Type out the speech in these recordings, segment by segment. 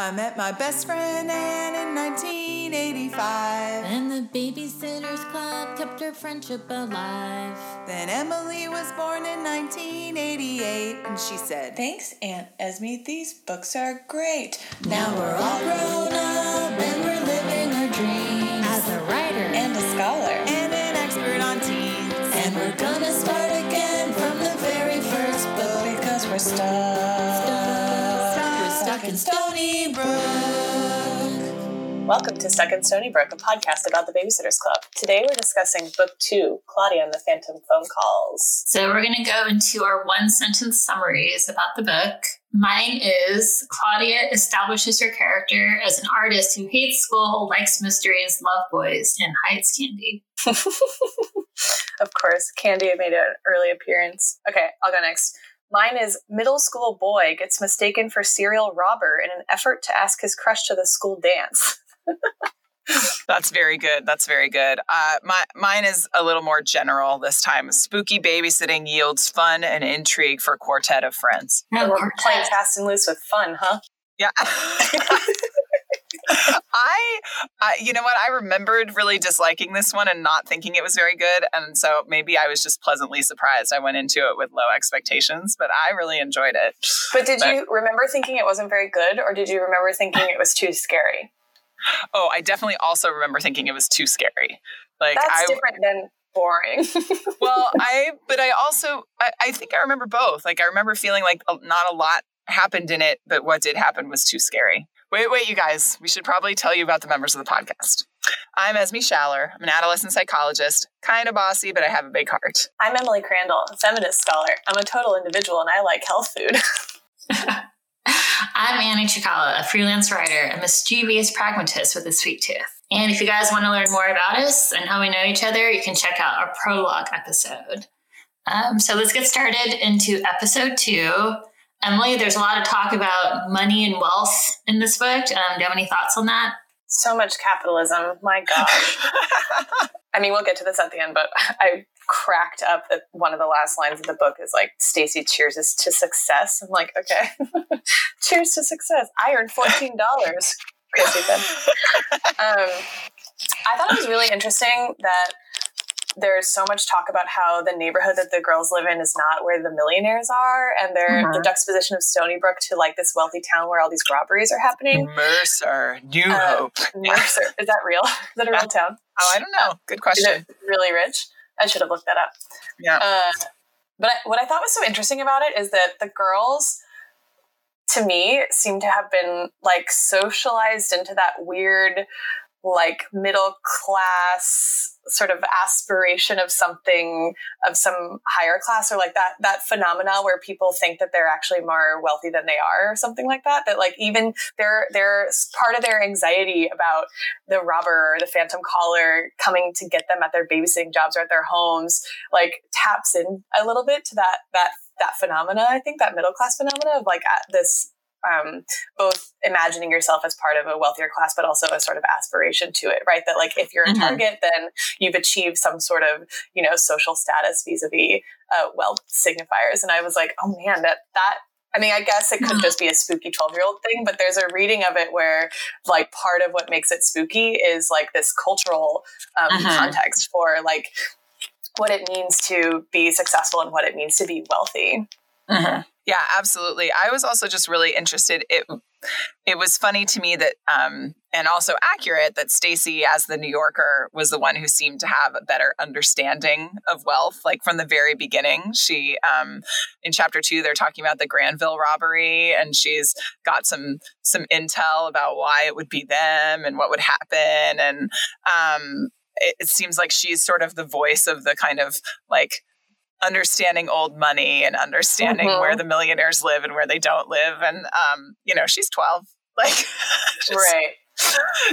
I met my best friend Anne in 1985. And the Babysitters Club kept our friendship alive. Then Emily was born in 1988, and she said, Thanks, Aunt Esme. These books are great. Now we're all grown up stuck in Stoneybrook. Welcome to Stuck in Stoneybrook, a podcast about the Babysitters Club. Today we're discussing Book Two, Claudia and the Phantom Phone Calls. So we're going to go into our one sentence summaries about the book. Mine is Claudia establishes her character as an artist who hates school, likes mysteries, love boys, and hides candy. of course, Candy made an early appearance. Okay, I'll go next. Mine is middle school boy gets mistaken for serial robber in an effort to ask his crush to the school dance. That's very good. That's very good. Uh, my mine is a little more general this time. Spooky babysitting yields fun and intrigue for quartet of friends. No, We're quartet. playing fast and loose with fun, huh? Yeah. I, I, you know what? I remembered really disliking this one and not thinking it was very good, and so maybe I was just pleasantly surprised. I went into it with low expectations, but I really enjoyed it. But did But- you remember thinking it wasn't very good, or did you remember thinking it was too scary? Oh, I definitely also remember thinking it was too scary. Like That's I, different than boring. well, I, but I also, I, I think I remember both. Like I remember feeling like a- not a lot happened in it, but what did happen was too scary. Wait, wait, you guys, we should probably tell you about the members of the podcast. I'm Esme Schaller. I'm an adolescent psychologist, kind of bossy, but I have a big heart. I'm Emily Crandall, a feminist scholar. I'm a total individual and I like health food. I'm Annie Chikala, a freelance writer, a mischievous pragmatist with a sweet tooth. And if you guys want to learn more about us and how we know each other, you can check out our prologue episode. Um, so let's get started into episode two. Emily, there's a lot of talk about money and wealth in this book. Um, do you have any thoughts on that? so much capitalism. My God. I mean, we'll get to this at the end, but I cracked up that one of the last lines of the book is like, Stacey cheers us to success. I'm like, okay, cheers to success. I earned $14, Kristy said. Um, I thought it was really interesting that there's so much talk about how the neighborhood that the girls live in is not where the millionaires are, and they're the juxtaposition of Stoneybrook to like this wealthy town where all these robberies are happening. Mercer, New Uh, Hope. Mercer, is that real? Is that a real town? Oh, I don't know. Good Is question. it really rich? I should have looked that up. Yeah. Uh, but I, what I thought was so interesting about it is that the girls, to me, seem to have been like socialized into that weird, like middle class sort of aspiration of something of some higher class or like that that phenomena where people think that they're actually more wealthy than they are or something like that that like even their their part of their anxiety about the robber or the phantom caller coming to get them at their babysitting jobs or at their homes like taps in a little bit to that that that phenomena. I think that middle class phenomena of like at this um, both imagining yourself as part of a wealthier class, but also a sort of aspiration to it, right? That like if you're a Mhm. target, then you've achieved some sort of you know social status vis-a-vis uh, wealth signifiers. And I was like, oh man, that that. I mean, I guess it could just be a spooky 12 year old thing, but there's a reading of it where, like, part of what makes it spooky is like this cultural um, Mhm. context for like what it means to be successful and what it means to be wealthy. Mhm. Yeah, absolutely. I was also just really interested. It it was funny to me that um and also accurate that Stacey as the New Yorker was the one who seemed to have a better understanding of wealth like from the very beginning. She um in chapter 2 they're talking about the Granville robbery and she's got some some intel about why it would be them and what would happen and um it, it seems like she's sort of the voice of the kind of like understanding old money and understanding Mhm. where the millionaires live and where they don't live and um you know she's 12 like just, right.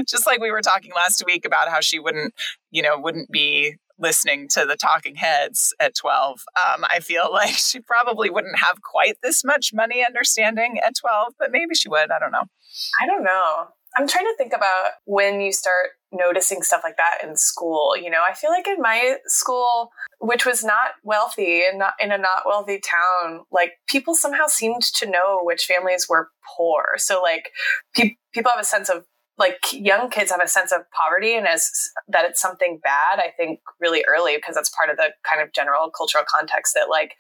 just like we were talking last week about how she wouldn't you know wouldn't be listening to the talking heads at 12 um, i feel like she probably wouldn't have quite this much money understanding at 12 but maybe she would i don't know I don't know. I'm trying to think about when you start noticing stuff like that in school. You know, I feel like in my school, which was not wealthy and not in a not wealthy town, like people somehow seemed to know which families were poor. So like pe- people have a sense of like young kids have a sense of poverty and as that it's something bad i think really early because that's part of the kind of general cultural context that like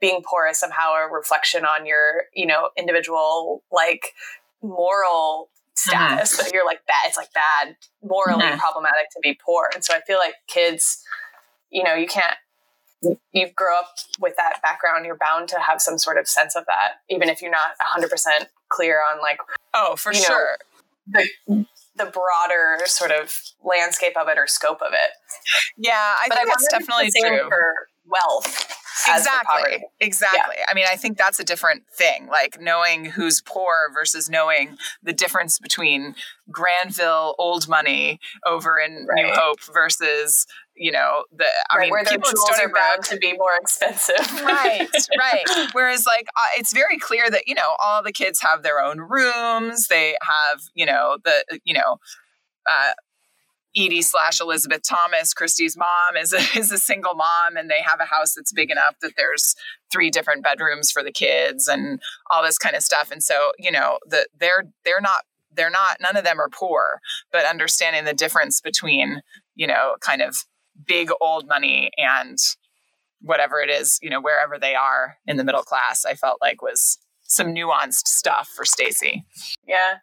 being poor is somehow a reflection on your you know individual like moral status that you're like bad it's like bad morally Mhm. problematic to be poor and so i feel like kids you know you can't you grow up with that background you're bound to have some sort of sense of that even if you're not 100% clear on like Oh, for You know, sure. the the broader sort of landscape of it or scope of it Yeah, I but think I that's it's definitely true. for wealth as for poverty. Exactly. Exactly. I mean, I think that's a different thing. Like knowing who's poor versus knowing the difference between Granville old money over in New Hope versus, you know, the I right, mean, where people jewels are bound to be more expensive right right whereas like uh, it's very clear that you know all the kids have their own rooms they have you know the you know uh Edie slash Elizabeth Thomas, Kristy's mom, is a, is a single mom, and they have a house that's big enough that there's three different bedrooms for the kids and all this kind of stuff. And so, you know, the they're they're not they're not none of them are poor, but understanding the difference between you know kind of big old money and whatever it is, you know, wherever they are in the middle class, I felt like was some nuanced stuff for Stacey. Yeah.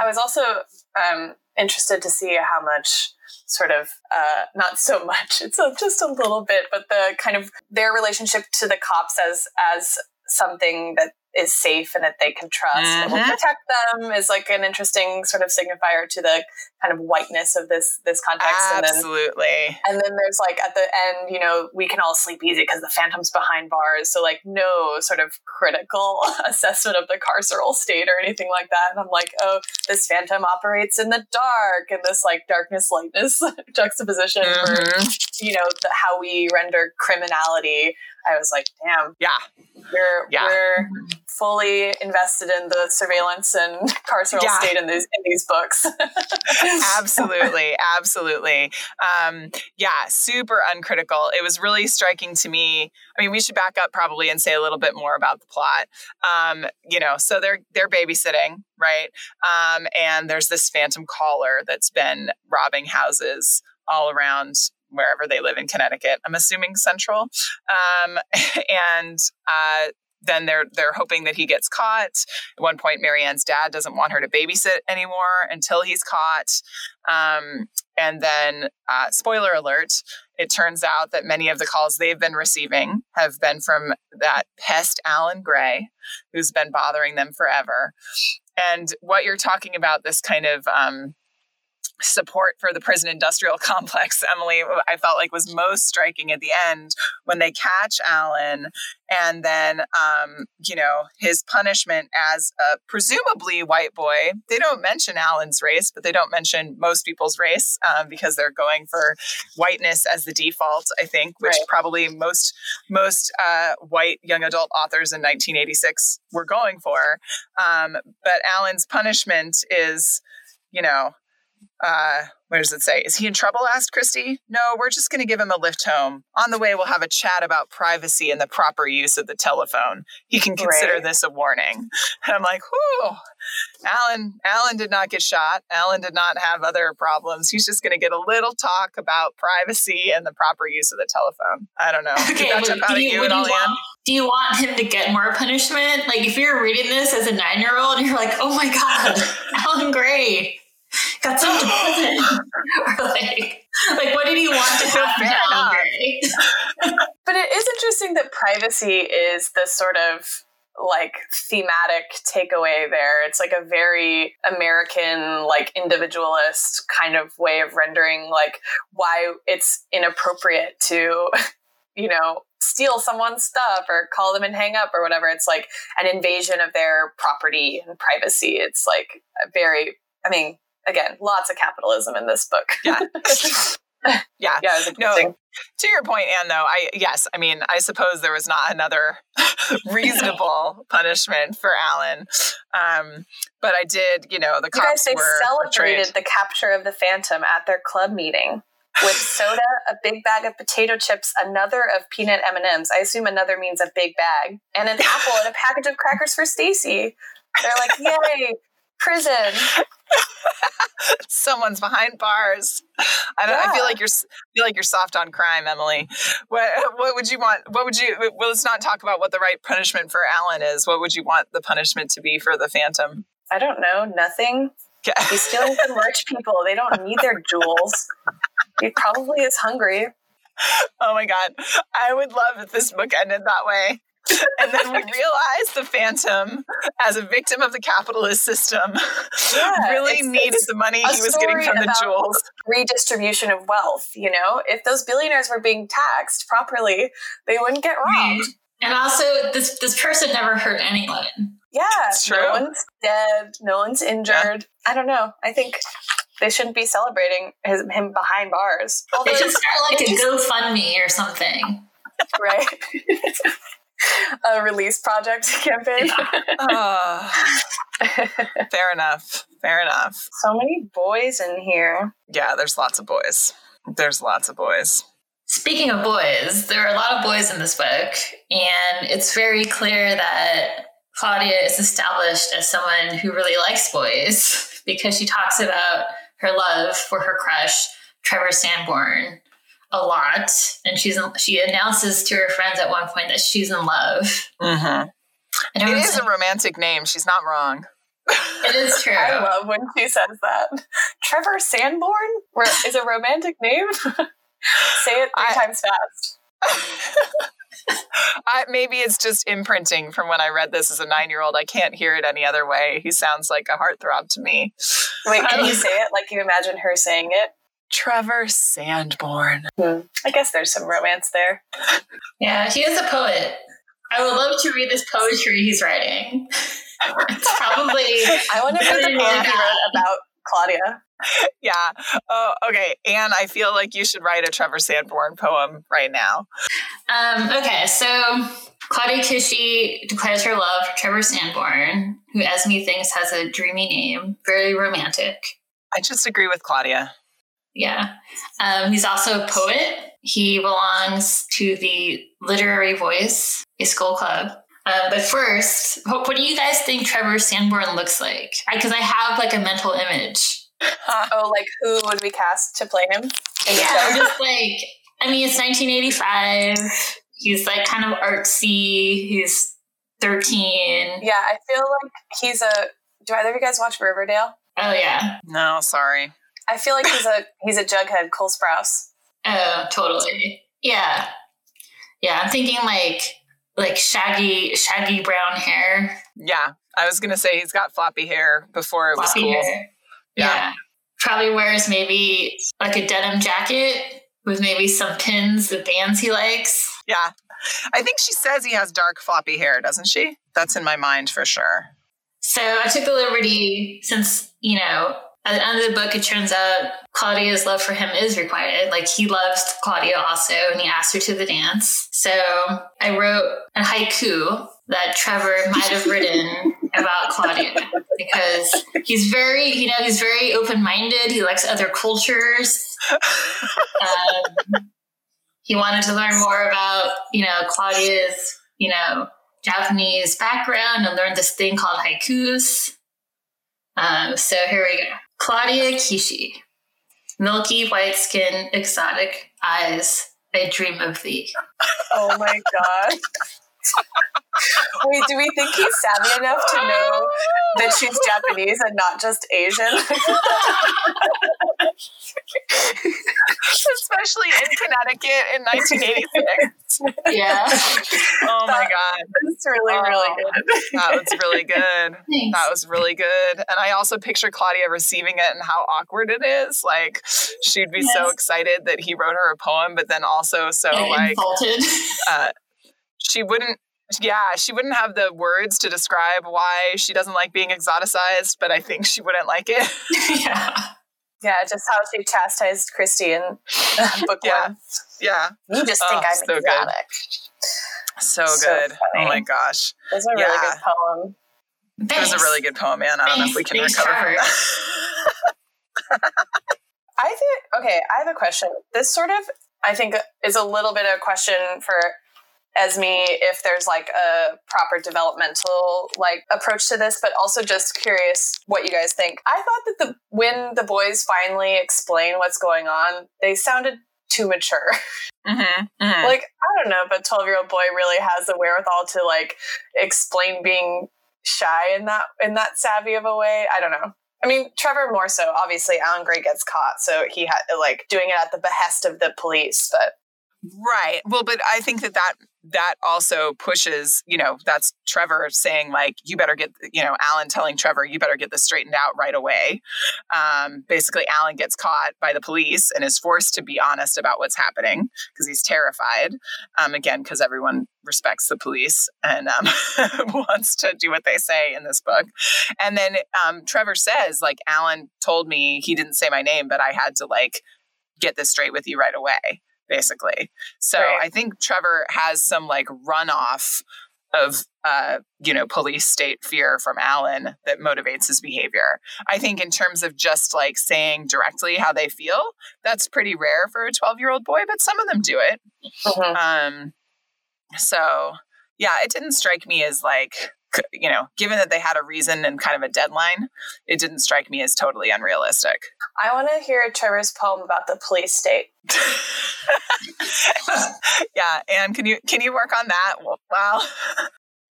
I was also um, interested to see how much sort of uh, not so much it's a, just a little bit but the kind of their relationship to the cops as as something that is safe and that they can trust and will Mhm. protect them is like an interesting sort of signifier to the kind of whiteness of this this context and then Absolutely. and then there's like at the end, you know, we can all sleep easy because the phantom's behind bars. So like no sort of critical assessment of the carceral state or anything like that. And I'm like, oh, this phantom operates in the dark and this like darkness lightness juxtaposition for Mhm. you know the, how we render criminality. I was like, damn, Yeah. we're Yeah. we're fully invested in the surveillance and carceral Yeah. state in these in these books. absolutely absolutely. Um yeah super uncritical. It was really striking to me. I mean we should back up probably and say a little bit more about the plot. Um you know so they're they're babysitting right? Um and there's this phantom caller that's been robbing houses all around wherever they live in connecticut. I'm assuming central. Um and uh then they're they're hoping that he gets caught. At one point, Mary Anne's dad doesn't want her to babysit anymore until he's caught. Um, and then, uh, spoiler alert, it turns out that many of the calls they've been receiving have been from that pest Alan Gray, who's been bothering them forever. And what you're talking about, this kind of um, support for the prison industrial complex, Emily, I felt like was most striking at the end when they catch Alan and then um, you know his punishment as a presumably white boy they don't mention alan's race but they don't mention most people's race um, because they're going for whiteness as the default i think which Right. probably most most uh, white young adult authors in 1986 were going for um, but alan's punishment is you know uh, where does it say? Is he in trouble? asked Kristy. No, we're just going to give him a lift home. On the way, we'll have a chat about privacy and the proper use of the telephone. He can consider Right. this a warning. And I'm like, whoo, Alan, Alan did not get shot. Alan did not have other problems. He's just going to get a little talk about privacy and the proper use of the telephone. I don't know. Did Okay, that jump out do you, you you want, do you want him to get more punishment? Like, if you're reading this as a nine year old you're like, oh my God, Alan Gray got sent to prison. or like, like, what did he want to happen Fair to Alan enough. Gray? But it is interesting that privacy is the sort of like thematic takeaway there. It's like a very American, like individualist kind of way of rendering like why it's inappropriate to, you know, steal someone's stuff or call them and hang up or whatever. It's like an invasion of their property and privacy. It's like a very, I mean, again, lots of capitalism in this book. Yeah. Yeah. Yeah, No, to your point, Anne, though, I yes, I mean, I suppose there was not another reasonable punishment for Alan. Um, but I did, you know, the You guys, they celebrated portrayed- the capture of the Phantom at their club meeting with soda, a big bag of potato chips, another of peanut M and M's. I assume another means a big bag, and an apple and a package of crackers for Stacey. They're like, "Yay, prison!" someone's behind bars. I don't. I feel like you're s- feel like you're soft on crime, Emily. What what would you want? What would you? Well, let's not talk about what the right punishment for Alan is. What would you want the punishment to be for the Phantom? I don't know, nothing. Yeah. He's stealing from rich people. They don't need their jewels. He probably is hungry. Oh my god, I would love if this book ended that way. And then we realize the Phantom, as a victim of the capitalist system, Yeah, really it's- needed it's the money he was getting from the jewels. Redistribution of wealth. You know, if those billionaires were being taxed properly, they wouldn't get mm. robbed. And also, this this person never hurt anyone. Yeah, It's true. no one's dead, no one's injured. I don't know. I think they shouldn't be celebrating his, him behind bars. Although, They should start like a GoFundMe or something. right? A release project campaign. Oh, fair enough. Fair enough. so many boys in here. Yeah, there's lots of boys. There's lots of boys. Speaking of boys, there are a lot of boys in this book, and it's very clear that Claudia is established as someone who really likes boys because she talks about her love for her crush, Trevor Sanborn, a lot, and she's she announces to her friends at one point that she's in love. Mm-hmm. And It a romantic name. She's not wrong. it is true. I love when she says that. Trevor Sanborn is a romantic name. Say it three I- times fast. I, maybe it's just imprinting from when I read this as a nine year old. I can't hear it any other way. He sounds like a heartthrob to me. Wait, can you say it like you imagine her saying it? Trevor Sandborn. I guess there's some romance there. Yeah, he is a poet. I would love to read this poetry he's writing. it's probably I want to read the poem he wrote about Claudia. Yeah. Oh, okay. Anne, I feel like you should write a Trevor Sandborn poem right now. Um, okay, so Claudia Kishi declares her love for Trevor Sanborn, who Esme thinks has a dreamy name, very romantic. I just agree with Claudia. Yeah. Um, he's also a poet. He belongs to the Literary Voice, a school club. Uh, but first, what, what do you guys think Trevor Sanborn looks like? Because I, have like a mental image. Oh, like who would we cast to play him? Yeah, show? Just like, I mean, it's 1985. He's like kind of artsy. He's 13. Yeah, I feel like he's a. Do either of you guys watch Riverdale? Oh, yeah. No, sorry. I feel like he's a he's a Jughead, Cole Sprouse. Oh, totally. Yeah. Yeah, I'm thinking like like shaggy shaggy brown hair. Yeah. I was going to say he's got floppy hair before it was cool. hair. Yeah. Yeah. Probably wears maybe like a denim jacket with maybe some pins, the bands he likes. Yeah. I think she says he has dark floppy hair, doesn't she? That's in my mind for sure. So I took the liberty, since, you know, at the end of the book, it turns out Claudia's love for him is requited. Like, he loves Claudia also, and he asked her to the dance. So I wrote a haiku that Trevor might have written about Claudia because he's very, you know, he's very open minded. He likes other cultures. Um, he wanted to learn more about, you know, Claudia's, you know, Japanese background and learn this thing called haikus. Um, so here we go. Claudia Kishi. Milky white skin, exotic eyes. I dream of thee. Oh my god. Wait, do we think he's savvy enough to know that she's Japanese and not just Asian? Especially in Connecticut in 1986. Yeah. Oh my God. It's really, really good. That was really good. Thanks. That was really good. And I also picture Claudia receiving it and how awkward it is. Like she'd be so excited that he wrote her a poem, but then also so And like insulted. uh, she wouldn't yeah she wouldn't have the words to describe why she doesn't like being exoticized but i think she wouldn't like it yeah. Yeah, just how she chastised Kristy in book Yeah. one. Yeah. You just think Oh, I'm so good. exotic. So, So good. funny. Oh my gosh. It was a really good poem. It was a really good poem, man. I don't know if we can Thanks, recover from that. I think okay, I have a question. This sort of I think is a little bit of a question for Esme if there's like a proper developmental like approach to this, but also just curious what you guys think. I thought that the when the boys finally explain what's going on, they sounded too mature. hmm hmm like I don't know, but twelve year old boy really has the wherewithal to like explain being shy in that in that savvy of a way. I don't know. I mean, Trevor more so. Obviously, Alan Gray gets caught, so he had like doing it at the behest of the police. But Right. Well, but I think that that that also pushes, you know, that's Trevor saying like, you better get, you know, Alan telling Trevor, you better get this straightened out right away. Um, basically, Alan gets caught by the police and is forced to be honest about what's happening because he's terrified. Um, again, because everyone respects the police and um, wants to do what they say in this book. And then um, Trevor says, like, Alan told me he didn't say my name, but I had to like get this straight with you right away basically. So Right. I think Trevor has some like runoff of uh, you know, police state fear from Alan that motivates his behavior. I think in terms of just like saying directly how they feel, that's pretty rare for a 12-year-old boy, but some of them do it. Mhm. Um so yeah, it didn't strike me as like you know, given that they had a reason and kind of a deadline, it didn't strike me as totally unrealistic. I want to hear Trevor's poem about the police state. yeah, and can you can you work on that? Wow.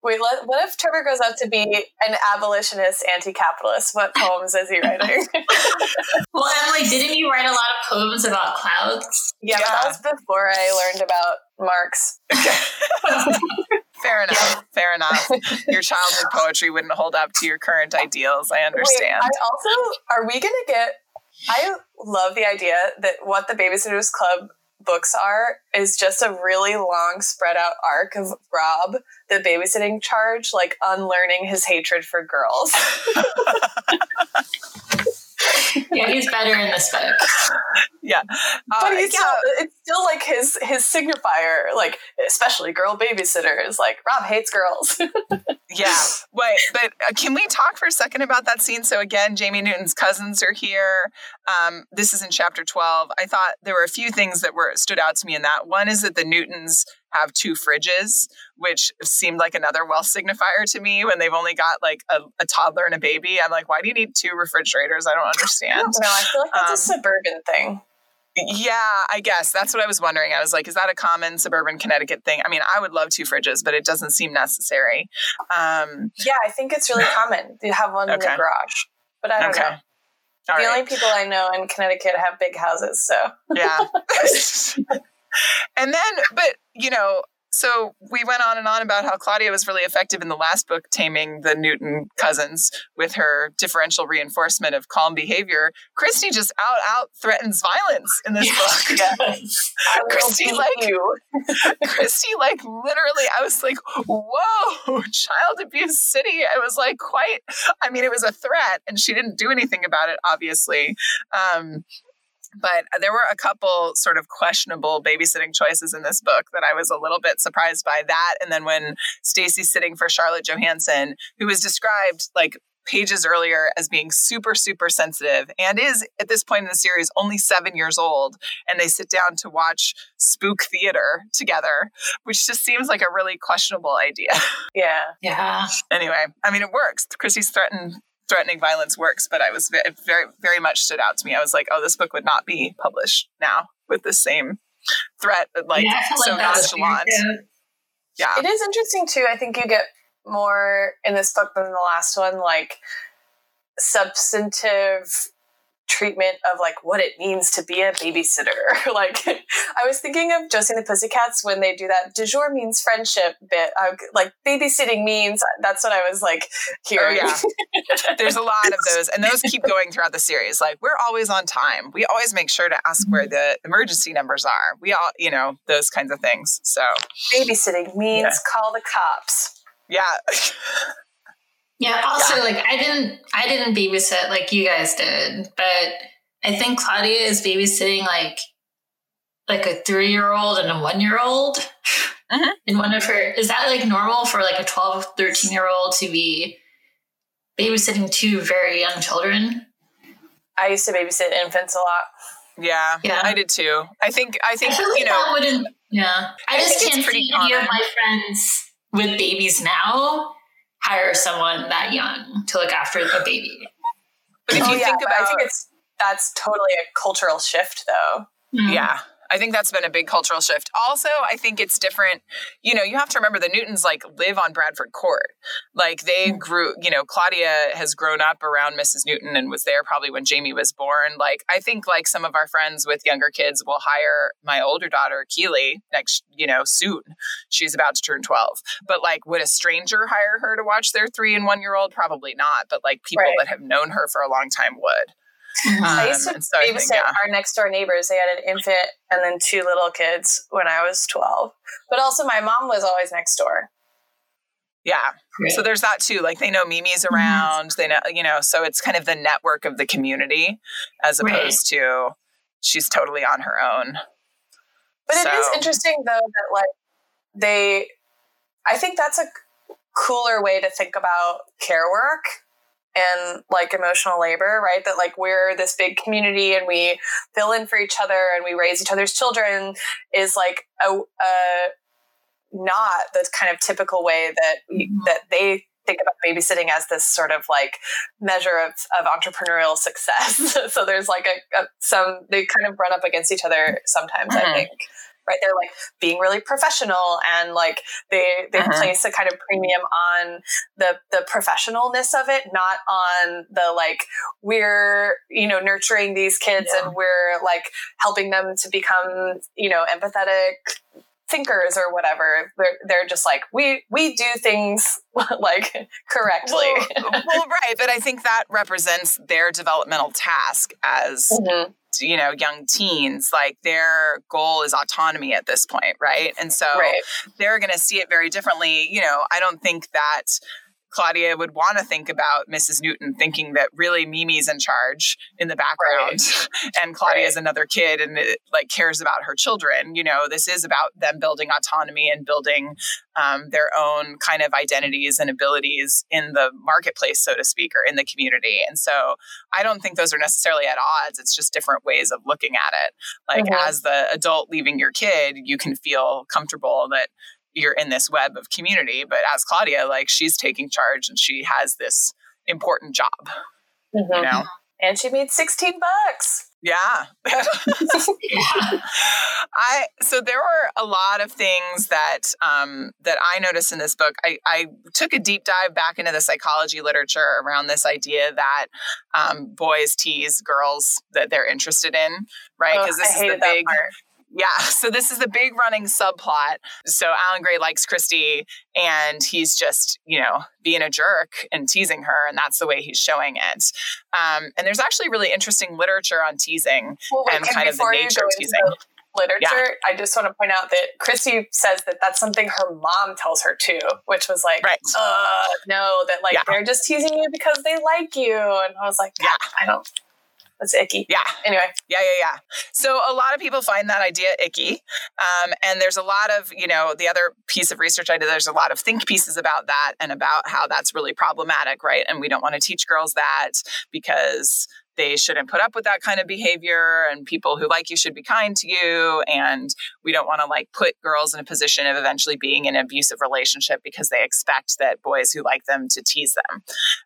Wait, let, what if Trevor goes out to be an abolitionist, anti-capitalist? What poems is he writing? Well, Emily, didn't you write a lot of poems about clouds? yeah, but that was before I learned about Marx. Fair enough. Fair enough. Your childhood poetry wouldn't hold up to your current ideals. I understand. Wait, I also are we gonna get? I love the idea that what the Babysitters Club books are is just a really long, spread out arc of Rob, the babysitting charge, like unlearning his hatred for girls. Yeah, he's better in this book. yeah. Uh, but he's yeah. still, it's still like his his signifier, like especially girl babysitters. Like Rob hates girls. Yeah. Wait, but uh, can we talk for a second about that scene? So again, Jamie Newton's cousins are here. Um, this is in chapter 12. I thought there were a few things that were stood out to me in that. One is that the Newtons have two fridges, which seemed like another wealth signifier to me when they've only got like a, a toddler and a baby. I'm like, why do you need two refrigerators? I don't understand. no, I feel like that's Um, a suburban thing. Yeah, I guess that's what I was wondering. I was like, is that a common suburban Connecticut thing? I mean, I would love two fridges, but it doesn't seem necessary. Um, Yeah, I think it's really common. You have one in Okay. the garage, but I don't okay. know. All the right. only people I know in Connecticut have big houses, so yeah. and then, but, you know, so we went on and on about how Claudia was really effective in the last book, taming the Newton cousins with her differential reinforcement of calm behavior. Kristy just out out threatens violence in this book. Will Kristy, like- you. Kristy, like literally, I was like, whoa, child abuse city. I was like, quite, I mean, it was a threat and she didn't do anything about it, obviously. Um, but there were a couple sort of questionable babysitting choices in this book that I was a little bit surprised by that. And then when Stacey's sitting for Charlotte Johanssen, who was described like pages earlier as being super, super sensitive and is at this point in the series only seven years old. And they sit down to watch spook theater together, which just seems like a really questionable idea. Yeah, Yeah. anyway, I mean, it works. Kristy's threatened. Threatening violence works, but I was ve- it very, very much stood out to me. I was like, "Oh, this book would not be published now with the same threat, uh, like yeah, so like nonchalant." weird. Yeah, it is interesting too. I think you get more in this book than the last one, like substantive treatment of like what it means to be a babysitter. like I was thinking of Josie and the Pussycats when they do that DuJour means friendship bit. I, like babysitting means that's what I was like Oh yeah, there's a lot of those, and those keep going throughout the series. Like we're always on time. We always make sure to ask where the emergency numbers are. We all, you know, those kinds of things. So babysitting means Yeah. call the cops. yeah, Yeah. Also, like I didn't, I didn't babysit like you guys did, but I think Claudia is babysitting like like a three year old and a one year old. Mhm. And one of her is that like normal for like a 12, 13 year old to be babysitting two very young children? I used to babysit infants a lot. Yeah, Yeah. I did too. I think I think I feel like you that know wouldn't yeah. I, I just can't pretty see any of my friends with babies now hire someone that young to look after a baby. but if Oh, you yeah, think but about I think it's that's totally a cultural shift, though. Mm. Yeah. I think that's been a big cultural shift. Also, I think it's different. You know, you have to remember the Newtons like live on Bradford Court. Like they mm. grew, you know, Claudia has grown up around Mrs. Newton and was there probably when Jamie was born. Like I think like some of our friends with younger kids will hire my older daughter, Keely, next, you know, soon. She's about to turn 12. But like would a stranger hire her to watch their three and one year old? Probably not. But like people Right. that have known her for a long time would. Mhm. I Um, used to and so babysit think, yeah. our next door neighbors. They had an infant and then two little kids when I was 12. But also, my mom was always next door. Yeah. Great. So there's that too. Like they know Mimi's Mm-hmm. around. They know, you know, so it's kind of the network of the community as Right. opposed to she's totally on her own. But it is interesting, though, that like they, I think that's a cooler way to think about care work and like emotional labor, right? That like we're this big community and we fill in for each other and we raise each other's children is like a, a not the kind of typical way that Mhm. that they think about babysitting as this sort of like measure of, of entrepreneurial success. so there's like a, a some they kind of run up against each other sometimes. Mhm. I think right they're like being really professional and like they they Mhm. place a kind of premium on the the professionalness of it not on the like we're you know nurturing these kids Yeah. and we're like helping them to become you know empathetic thinkers or whatever they're, they're just like we we do things like correctly Well, well, right. But I think that represents their developmental task as, Mhm. You know, young teens. Like their goal is autonomy at this point, right? And so right they're going to see it very differently. You know, I don't think that Claudia would want to think about Mrs. Newton thinking that really Mimi's in charge in the background and Claudia is another kid and it, like cares about her children. You know, this is about them building autonomy and building um, their own kind of identities and abilities in the marketplace, so to speak, or in the community. And so I don't think those are necessarily at odds. It's just different ways of looking at it. Like Mhm. as the adult leaving your kid, you can feel comfortable that you're in this web of community. But as Claudia, like she's taking charge and she has this important job, you Mhm. know? and she made 16 bucks Yeah. I so there were a lot of things that um, that I noticed in this book. I, I took a deep dive back into the psychology literature around this idea that um, boys tease girls that they're interested in, right? Because this I is the big part. Yeah. So this is the big running subplot. So Alan Gray likes Kristy and he's just, you know, being a jerk and teasing her. And that's the way he's showing it. Um, and there's actually really interesting literature on teasing. Well, wait, and kind of the nature of teasing. literature, I just want to point out that Kristy says that that's something her mom tells her too, which was like, Right. uh, no, that like Yeah. they're just teasing you because they like you. And I was like, Yeah. I don't, that's icky. Yeah. Anyway, Yeah, yeah, yeah. So a lot of people find that idea icky. Um, and there's a lot of, you know, the other piece of research I did, there's a lot of think pieces about that and about how that's really problematic, right? And we don't want to teach girls that because they shouldn't put up with that kind of behavior and people who like you should be kind to you and we don't want to like put girls in a position of eventually being in an abusive relationship because they expect that boys who like them to tease them.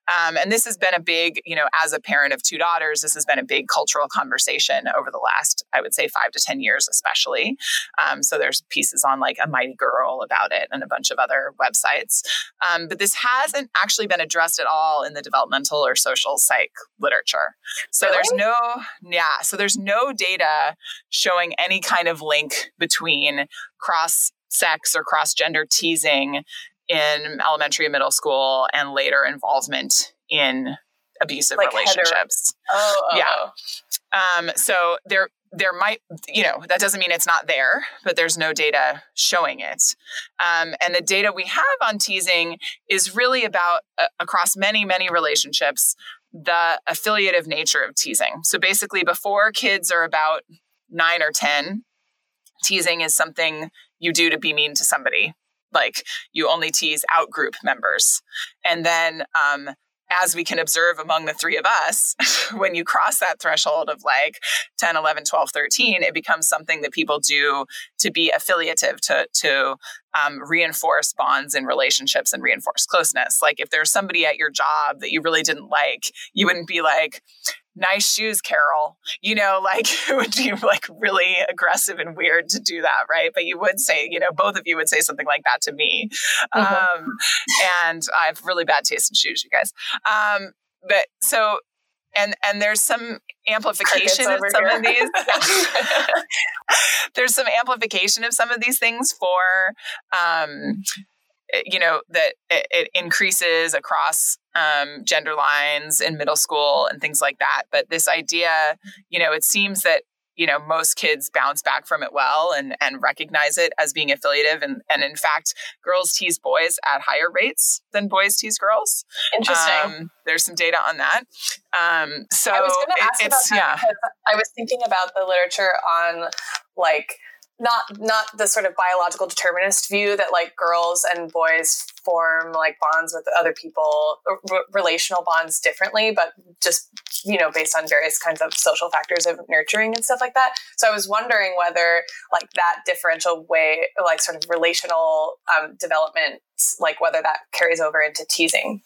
Um, and this has been a big you know as a parent of two daughters this has been a big cultural conversation over the last i would say five to ten years especially. Um, so there's pieces on like a mighty girl about it and a bunch of other websites. Um, but this hasn't actually been addressed at all in the developmental or social psych literature so there's no, yeah. So there's no data showing any kind of link between cross sex or cross gender teasing in elementary and middle school and later involvement in abusive Like relationships. oh, oh, Yeah. oh. Um, so there, there might, you know, that doesn't mean it's not there, but there's no data showing it. Um, and the data we have on teasing is really about uh, across many, many relationships, the affiliative nature of teasing. So basically, before kids are about nine or 10, teasing is something you do to be mean to somebody. Like you only tease out group members. And then um, as we can observe among the three of us, when you cross that threshold of like 10, 11, 12, 13, it becomes something that people do to be affiliative, to, to um, reinforce bonds and relationships and reinforce closeness. Like if there's somebody at your job that you really didn't like, you wouldn't be like, nice shoes, Carol. You know, like it would be like really aggressive and weird to do that, right? But you would say, you know, both of you would say something like that to me. Mm-hmm. Um, and I have really bad taste in shoes, you guys. Um, but so and and there's some amplification of some here. of these there's some amplification of some of these things for um, you know that it, it increases across um, gender lines in middle school and things like that. But this idea you know it seems that you know most kids bounce back from it well and and recognize it as being affiliative. And and in fact girls tease boys at higher rates than boys tease girls. Interesting. Um, there's some data on that. Um, so I was gonna ask it's about that yeah. i was thinking about the literature on like not not the sort of biological determinist view that like girls and boys form like bonds with other people r- relational bonds differently but just you know based on various kinds of social factors of nurturing and stuff like that so i was wondering whether like that differential way like sort of relational um, development like whether that carries over into teasing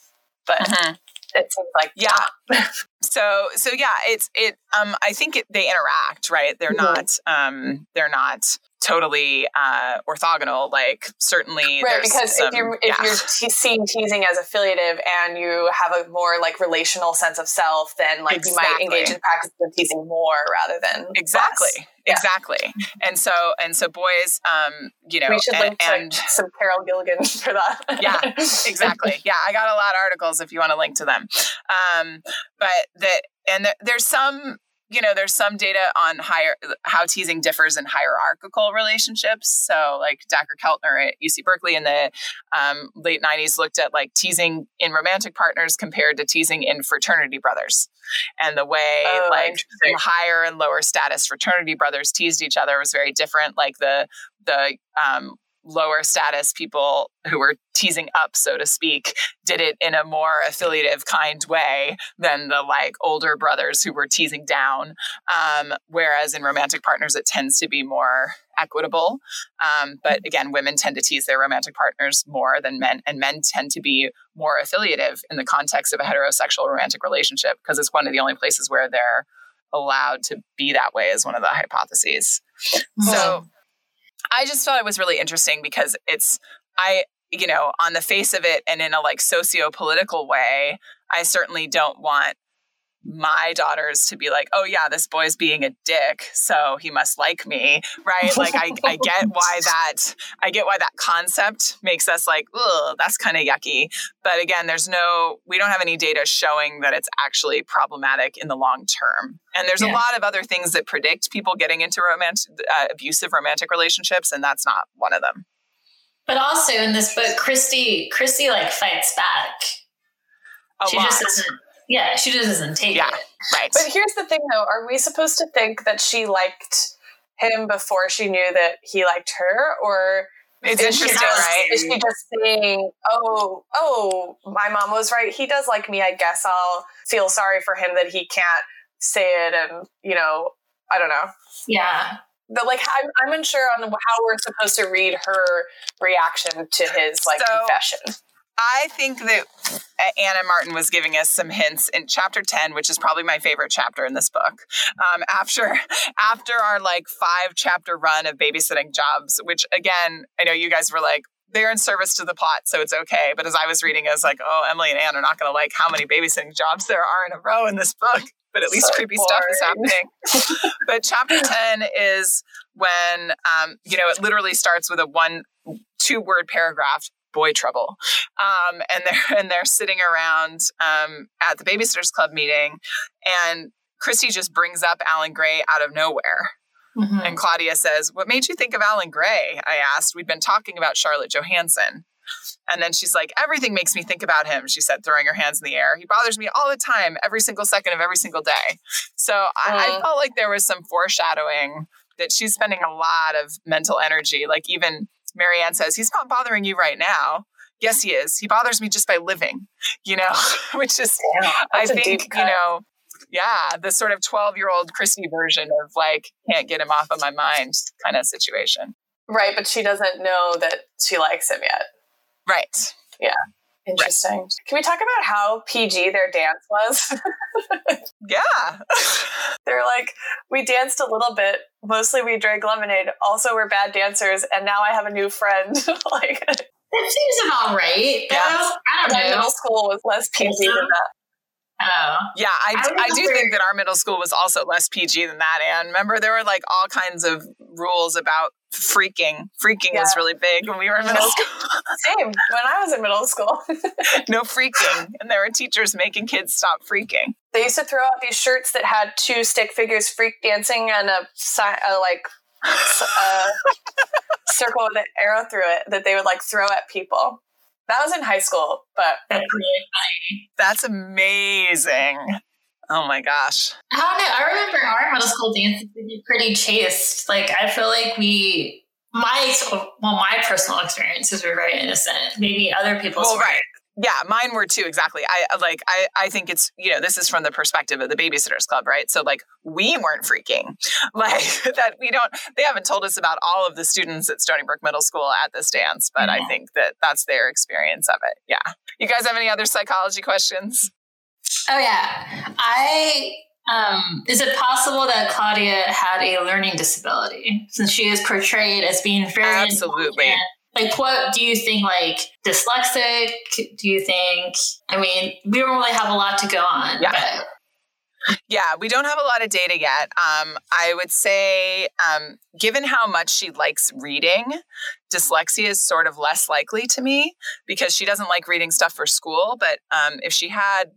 but mm-hmm. It seems like yeah so so yeah it's it um i think it, they interact right they're mm-hmm. not um they're not totally uh orthogonal like certainly right because some, if you're if yeah. you're te- seeing teasing as affiliative and you have a more like relational sense of self then like exactly. you might engage in practice of teasing more rather than exactly yeah. exactly. And so and so boys um you know we should and, link and, to some carol gilligan for that. Yeah exactly. Yeah i got a lot of articles if you want to link to them. Um but that and there's some you know there's some data on higher how teasing differs in hierarchical relationships. So like Dacher Keltner at uc berkeley in the um, late 90s looked at like teasing in romantic partners compared to teasing in fraternity brothers and the way oh, like higher and lower status fraternity brothers teased each other was very different like the the um, lower status people who were teasing up, so to speak, did it in a more affiliative kind way than the like older brothers who were teasing down. Um, whereas in romantic partners, it tends to be more equitable. Um, but again, women tend to tease their romantic partners more than men, and men tend to be more affiliative in the context of a heterosexual romantic relationship because it's one of the only places where they're allowed to be that way, is one of the hypotheses. Mm-hmm. So I just thought it was really interesting because it's I you know on the face of it and in a like socio-political way I certainly don't want my daughters to be like, oh yeah, this boy's being a dick, so he must like me, right? Like I, I get why that I get why that concept makes us like, ugh, that's kind of yucky. But again, there's no we don't have any data showing that it's actually problematic in the long term. And there's yeah. a lot of other things that predict people getting into romantic uh, abusive romantic relationships, and that's not one of them. But also in this book, Kristy, Kristy like fights back. A she lot. just doesn't yeah, she just doesn't take yeah, it. Right. But here's the thing though, are we supposed to think that she liked him before she knew that he liked her or it's is interesting, just, right? Is she just saying, "Oh, oh, my mom was right. He does like me. I guess I'll feel sorry for him that he can't say it." And you know, I don't know. Yeah. But like, I'm, I'm unsure on how we're supposed to read her reaction to his like so, confession. I think that Ann M. Martin was giving us some hints in chapter 10, which is probably my favorite chapter in this book. Um, after after our like five chapter run of babysitting jobs, which again, I know you guys were like, they're in service to the plot, so it's okay. But as I was reading, I was like, oh, Emily and Anne are not going to like how many babysitting jobs there are in a row in this book. But at least so creepy boring. stuff is happening. but chapter 10 is when, um, you know, it literally starts with a one, two word paragraph boy trouble. Um, and they're and they're sitting around um, at the babysitters club meeting, and Kristy just brings up Alan Gray out of nowhere. Mm-hmm. And Claudia says, "What made you think of Alan Gray?" I asked. We'd been talking about Charlotte Johanssen. And then she's like, everything makes me think about him, she said, throwing her hands in the air. He bothers me all the time, every single second of every single day. So I, I Mm. felt like there was some foreshadowing that she's spending a lot of mental energy. Like even Mary Anne says, he's not bothering you right now. Yes, he is. He bothers me just by living, you know, which is, Yeah, I think, you know, yeah, the sort of 12 year old Kristy version of like, can't get him off of my mind kind of situation. Right, but she doesn't know that she likes him yet. Right. Interesting. Can we talk about how PG their dance was? Yeah. They're like, we danced a little bit. Mostly we drank lemonade. Also, we're bad dancers, and now I have a new friend. like, That seems about right. Yeah. though. I don't know. middle school was less PG than that. Oh. Yeah, I, I d- I do think that our middle school was also less PG than that. And remember, there were like all kinds of rules about freaking. Freaking was really big when we were in middle school. Same when I was in middle school. no freaking. And there were teachers making kids stop freaking. they used to throw out these shirts that had two stick figures freak dancing and a, a like a circle with an arrow through it that they would like throw at people. That was in high school, but That's really funny. That's amazing. Oh my gosh. I don't know. I remember our middle school dances would be pretty chaste. Like I feel like we, my well, my personal experiences were very innocent. Maybe other people's. Well, weren't. right. Yeah, mine were too, exactly. I I- like I I think it's you know, this is from the perspective of the babysitters club, right? So like we weren't freaking. Like that we don't they haven't told us about all of the students at Stoneybrook Middle School at this dance, but I think that that's their experience of it. Yeah. You guys have any other psychology questions? Oh yeah, I. Um, is it possible that Claudia had a learning disability since she is portrayed as being very Absolutely. Like, what do you think? Like dyslexic? Do you think? I mean, we don't really have a lot to go on. Yeah. But Yeah, we don't have a lot of data yet. Um, I would say, um, given how much she likes reading, dyslexia is sort of less likely to me because she doesn't like reading stuff for school. But um, if she had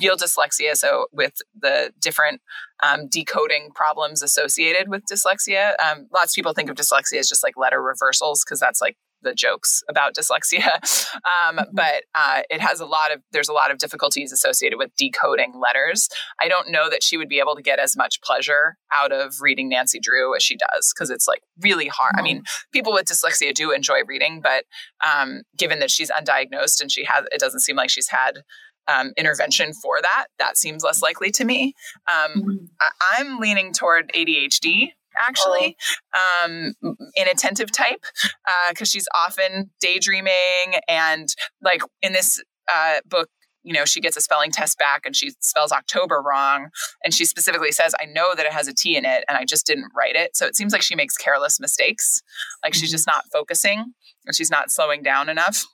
real dyslexia, so with the different um, decoding problems associated with dyslexia, um, lots of people think of dyslexia as just like letter reversals because that's like the jokes about dyslexia. Um, But uh, it has a lot of, there's a lot of difficulties associated with decoding letters. I don't know that she would be able to get as much pleasure out of reading Nancy Drew as she does because it's like really hard. I mean, people with dyslexia do enjoy reading, but um, given that she's undiagnosed and she has, it doesn't seem like she's had um, intervention for that. That seems less likely to me. Um, I- I'm leaning toward ADHD actually um inattentive type because she's often daydreaming and like in this uh book you know she gets a spelling test back and she spells october wrong and she specifically says i know that it has a t in it and i just didn't write it. So it seems like she makes careless mistakes like she's just not focusing or she's not slowing down enough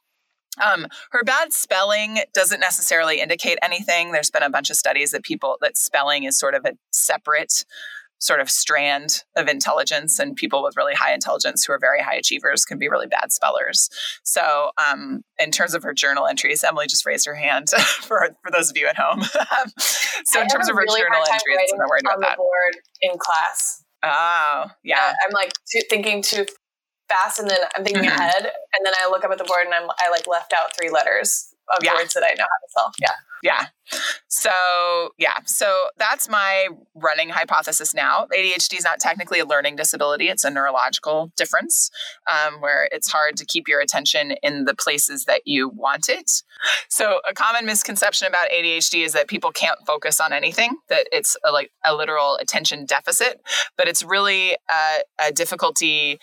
um, her bad spelling doesn't necessarily indicate anything. There's been a bunch of studies that people that spelling is sort of a separate sort of strand of intelligence, and people with really high intelligence who are very high achievers can be really bad spellers. So, um, in terms of her journal entries, Emily just raised her hand for for those of you at home. so, I in terms of her really journal entries, I'm not worried on about the that. board in class. Oh, yeah. I'm like too, thinking too fast, and then I'm thinking Mhm. ahead, and then I look up at the board and I'm I like left out three letters of Yeah. words that I know how to spell. Yeah. Yeah. So, yeah. So that's my running hypothesis now. ADHD is not technically a learning disability, it's a neurological difference um, where it's hard to keep your attention in the places that you want it. So, a common misconception about ADHD is that people can't focus on anything, that it's a, like a literal attention deficit, but it's really a, a difficulty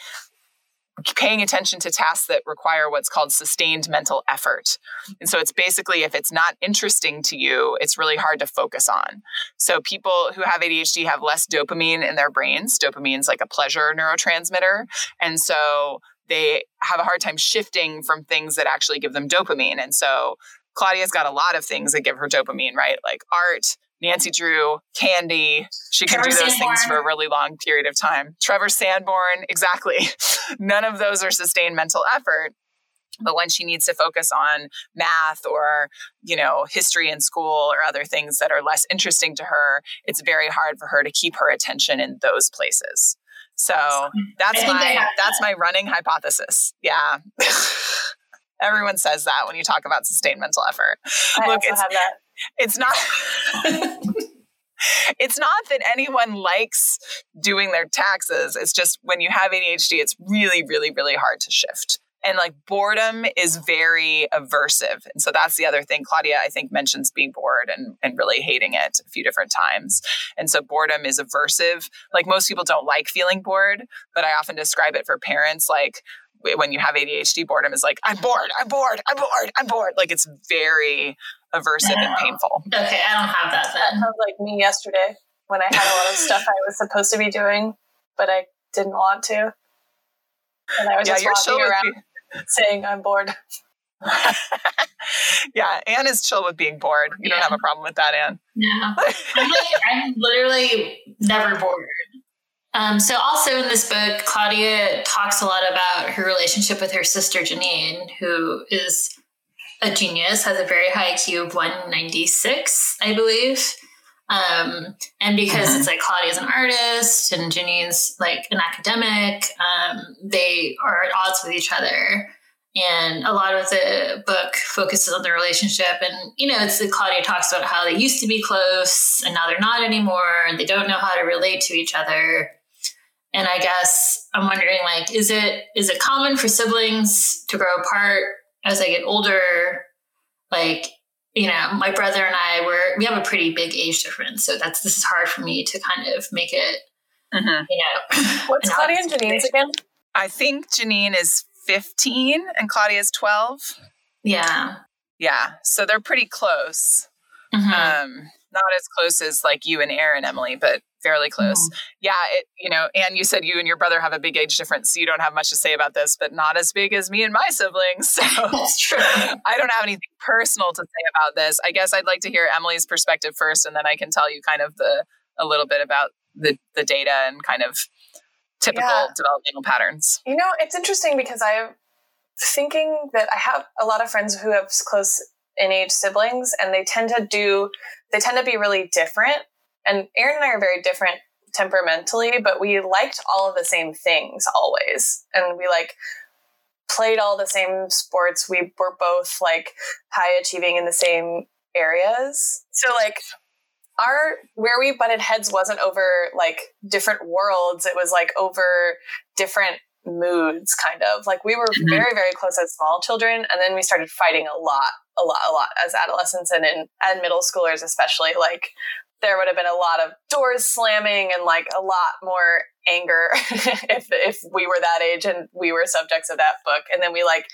paying attention to tasks that require what's called sustained mental effort. And so it's basically if it's not interesting to you, it's really hard to focus on. So people who have ADHD have less dopamine in their brains. Dopamine's like a pleasure neurotransmitter. And so they have a hard time shifting from things that actually give them dopamine. And so Claudia's got a lot of things that give her dopamine, right? Like art, Nancy Drew, candy. She can Trevor do those things for a really long period of time. Trevor Sandbourne, exactly. None of those are sustained mental effort. But when she needs to focus on math or, you know, history in school or other things that are less interesting to her, it's very hard for her to keep her attention in those places. So that's I think I my that's my running hypothesis. Yeah. Everyone says that when you talk about sustained mental effort. I Look, it's have that. it's not it's not that anyone likes doing their taxes. It's just when you have ADHD, it's really, really, really hard to shift. And like boredom is very aversive. And so that's the other thing. Claudia, I think, mentions being bored and, and really hating it a few different times. And so boredom is aversive. Like most people don't like feeling bored, but I often describe it for parents like when you have ADHD, boredom is like, I'm bored, I'm bored, I'm bored, I'm bored. Like it's very aversive and painful. Okay, I don't have that That then. sounds like me yesterday when I had a lot of stuff I was supposed to be doing, but I didn't want to. And I was Yeah, just you're walking chill with around saying I'm bored. yeah, Anne is chill with being bored. You don't have a problem with that, Anne. No, I'm, like, I'm literally never bored. Um, so, also in this book, Claudia talks a lot about her relationship with her sister Janine, who is a genius, has a very high IQ of 196, I believe. Um, and because it's like Claudia's an artist and Janine's like an academic, um, they are at odds with each other. And a lot of the book focuses on the relationship. And, you know, it's Claudia talks about how they used to be close and now they're not anymore they don't know how to relate to each other. And I guess I'm wondering, like, is it is it common for siblings to grow apart as they get older? Like, you know, my brother and I were we have a pretty big age difference, so that's this is hard for me to kind of make it, Mhm. you know. What's an Claudia and obvious Janine's again? I think Janine is 15 and Claudia is 12. Yeah. Yeah, so they're pretty close. Mhm. Um, not as close as like you and Aaron, Emily, but fairly close. Mm-hmm. Yeah, it, you know, and you said you and your brother have a big age difference, so you don't have much to say about this, but not as big as me and my siblings. So that's true. I don't have anything personal to say about this. I guess I'd like to hear Emily's perspective first, and then I can tell you kind of the a little bit about the the data and kind of typical Yeah. developmental patterns. You know, it's interesting because I'm thinking that I have a lot of friends who have close in age siblings, and they tend to do, they tend to be really different. And Aaron and I are very different temperamentally, but we liked all of the same things always. And we like played all the same sports. We were both like high achieving in the same areas. So, like, our where we butted heads wasn't over like different worlds, it was like over different moods kind of like we were Mhm. very very close as small children and then we started fighting a lot a lot a lot as adolescents and in and middle schoolers especially like there would have been a lot of doors slamming and like a lot more anger if if we were that age and we were subjects of that book. And then we like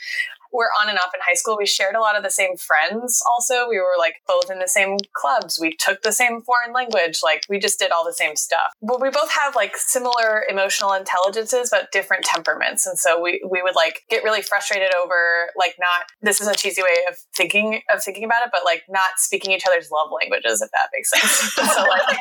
were on and off in high school. We shared a lot of the same friends also. We were like both in the same clubs. We took the same foreign language. Like we just did all the same stuff. But we both have like similar emotional intelligences but different temperaments. And so we we would like get really frustrated over like not this is a cheesy way of thinking of thinking about it but like not speaking each other's love languages if that makes sense. So like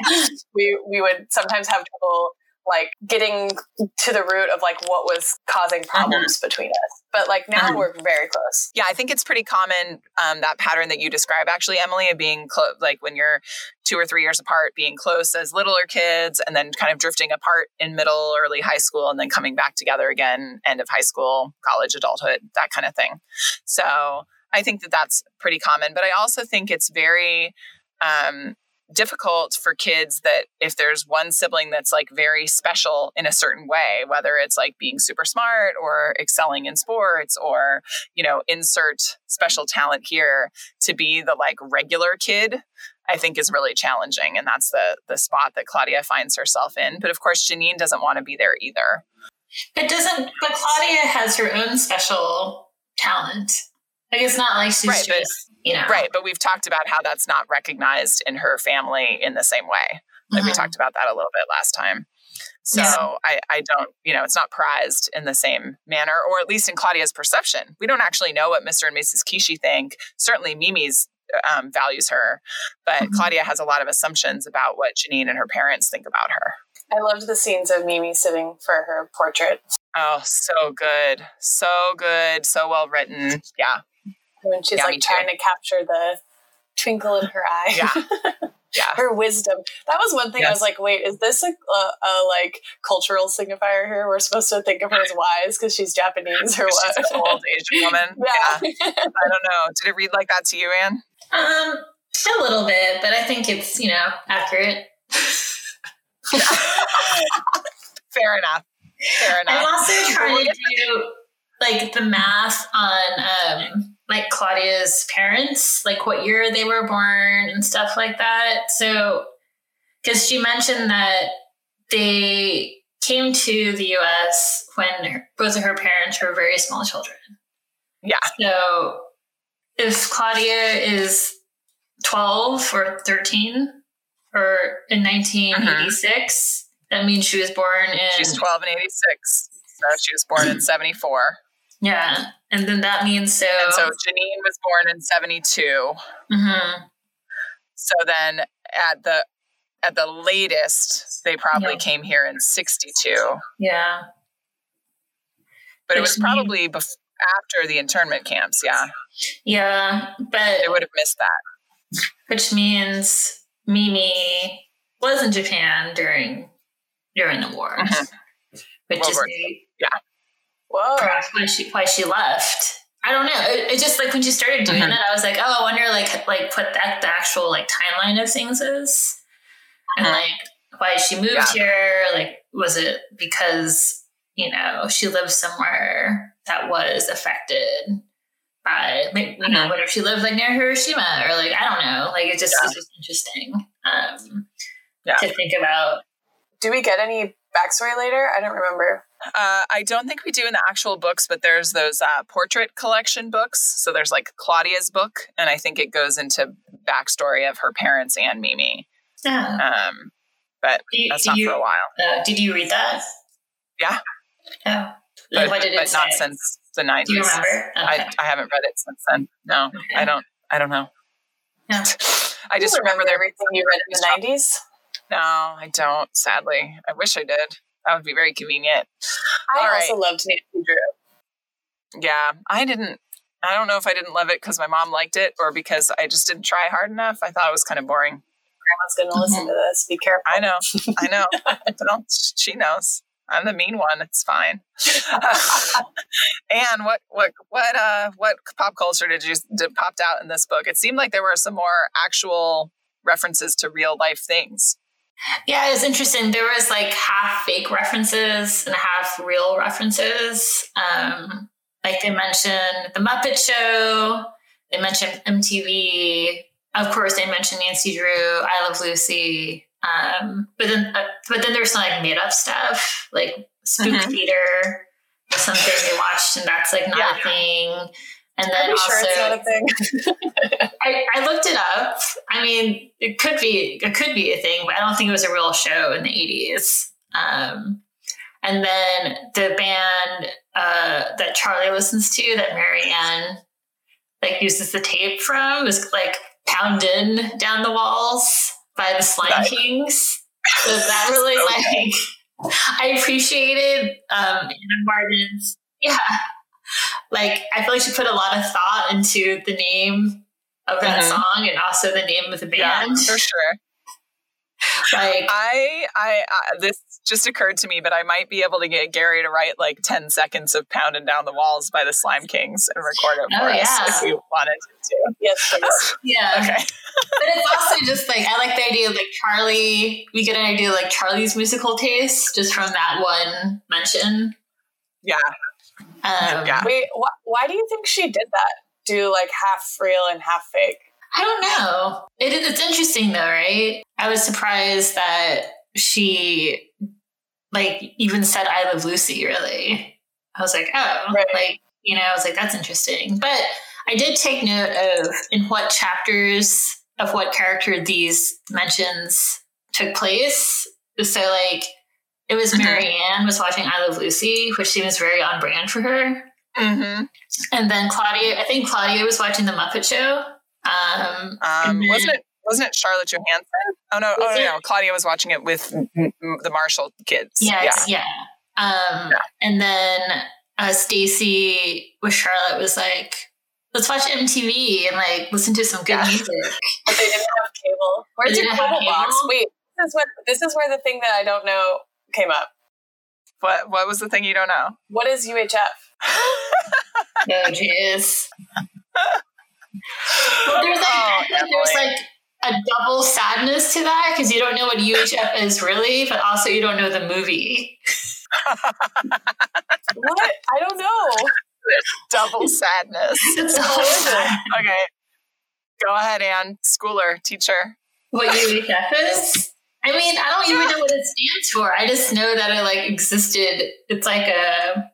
we we would sometimes have trouble like getting to the root of like what was causing problems between us but like now Mhm. we're very close Yeah, I think it's pretty common um, that pattern that you describe, actually, Emily, of being close, like when you're two or three years apart, being close as littler kids, and then kind of drifting apart in middle, early high school, and then coming back together again, end of high school, college, adulthood, that kind of thing. So I think that that's pretty common. But I also think it's very um, difficult for kids that if there's one sibling that's like very special in a certain way, whether it's like being super smart or excelling in sports or you know, insert special talent here to be the like regular kid, I think is really challenging. And that's the the spot that Claudia finds herself in. But of course, Janine doesn't want to be there either. But doesn't but Claudia has her own special talent. Like it's not like she's Right, but- you know Right. But we've talked about how that's not recognized in her family in the same way. Like we Mhm. talked about that a little bit last time. So Yeah. I, I don't, you know, it's not prized in the same manner, or at least in Claudia's perception. We don't actually know what Mr. and Mrs. Kishi think. Certainly Mimi's um, values her, but Mhm. Claudia has a lot of assumptions about what Janine and her parents think about her. i loved the scenes of mimi sitting for her portrait Oh, so good. So good. So well written. Yeah. When she's Yeah, me like too. trying to capture the twinkle in her eye. Yeah. Yeah. her wisdom. That was one thing I was like, wait, is this a, a, a like cultural signifier here? We're supposed to think of her as wise because she's Japanese or She's an what? old Asian woman. yeah. I don't know. Did it read like that to you, Anne? Um, a little bit, but I think it's you know accurate. Fair enough. Fair enough. I'm also trying to do like the math on um like Claudia's parents, like what year they were born and stuff like that. So because she mentioned that they came to the US when her, both of her parents were very small children. Yeah. So if Claudia is 12 or 13 or in 1986, mm-hmm. that means she was born in She's 12 and 86. So she was born in 74. Yeah, and then that means so. And so Janine was born in 72. Mhm. So then at the at the latest, they probably Yeah. came here in 62. yeah, But it was probably bef- after the internment camps. Yeah. yeah, but They would have missed that. which means Mimi was in Japan during during the war, Mhm. which World is War maybe Whoa. perhaps why she why she left. I don't know. It, it just like when she started doing Mhm. that, I was like, oh, I wonder like like what that the actual like timeline of things is, and Mhm. like why she moved Yeah. here. Like, was it because you know she lived somewhere that was affected by maybe, you know Mhm. what if she lived like near Hiroshima or like I don't know. Like it just Yeah. it's just interesting um, Yeah. to think about. Do we get any backstory later? I don't remember. Uh, I don't think we do in the actual books, but there's those uh, portrait collection books. So there's like Claudia's book, and I think it goes into backstory of her parents and Mimi. Yeah. Um, but you- that's not you- for a while. Uh, did you read that? Yeah. Oh. But, what did it but say? not since the 90s. Do you remember? Okay. I, I haven't read it since then. No, Okay. I don't. I don't know. Yeah. I just remember everything you read in the nineties. No, I don't. Sadly, I wish I did. That would be very convenient. I All also loved Nancy Drew. Yeah, I didn't. I don't know if I didn't love it because my mom liked it or because I just didn't try hard enough. I thought it was kind of boring. Grandma's going to listen to this. Be careful. I know. I know. well, she knows. I'm the mean one. It's fine. and what what what uh what pop culture did you did popped out in this book? It seemed like there were some more actual references to real life things. Yeah, it was interesting. There was like half fake references and half real references. Um, like they mentioned the Muppet Show, they mentioned MTV. Of course, they mentioned Nancy Drew, I Love Lucy. Um, but then, uh, but then there's some like made up stuff, like Spook Mhm. Theater, or something they watched, and that's like not Yeah. a thing. And then also, sure it's not a thing? I, I looked it up. I mean, it could be it could be a thing, but I don't think it was a real show in the eighties. Um, and then the band uh, that Charlie listens to, that Mary Anne like uses the tape from, was like pounded down the walls by the Slime Right. Kings. So that really Okay. like I appreciated um, Ann M. Martin's yeah like I feel like she put a lot of thought into the name of that Mhm. song and also the name of the Yeah, band. for sure. Like I, I, I, this just occurred to me, but I might be able to get Gary to write like 10 seconds of Pounding Down the Walls by the Slime Kings and record it for Oh, us yeah. if you wanted to. yes, please. yeah. Okay. But it's also just like I like the idea of like Charlie we get an idea of like Charlie's musical taste just from that one mention. Yeah. Um, Yeah. Wait, wh- why do you think she did that? Do like half real and half fake? I don't know. It, it's interesting though, right? I was surprised that she like even said I love Lucy really. I was like, oh, Right. like, you know, I was like, that's interesting. But I did take note of in what chapters of what character these mentions took place. So like it was Mhm. Mary Anne was watching I Love Lucy, which seems very on brand for her. Mm-hmm. And then Claudia, I think Claudia was watching the Muppet Show. Um, Um, then- wasn't it? Wasn't it Charlotte Johanssen? Oh no! Oh it? no! Claudia was watching it with the Marshall kids. Yeah, yeah. yeah. Um, Yeah. And then uh, Stacey with Charlotte was like, let's watch MTV and like listen to some good Yeah. music. But they didn't have cable. Where's your cable box? Wait, this is what this is where the thing that I don't know came up. What what was the thing you don't know? What is UHF? Oh jeez. Well, there's like, Oh, there's like a double sadness to that because you don't know what UHF is really, but also you don't know the movie. What? I don't know. Double sadness. It's double. Okay. Go ahead, Ann. Schooler, teacher. What UHF is? I mean, I don't even know what it stands for. I just know that it like existed. It's like a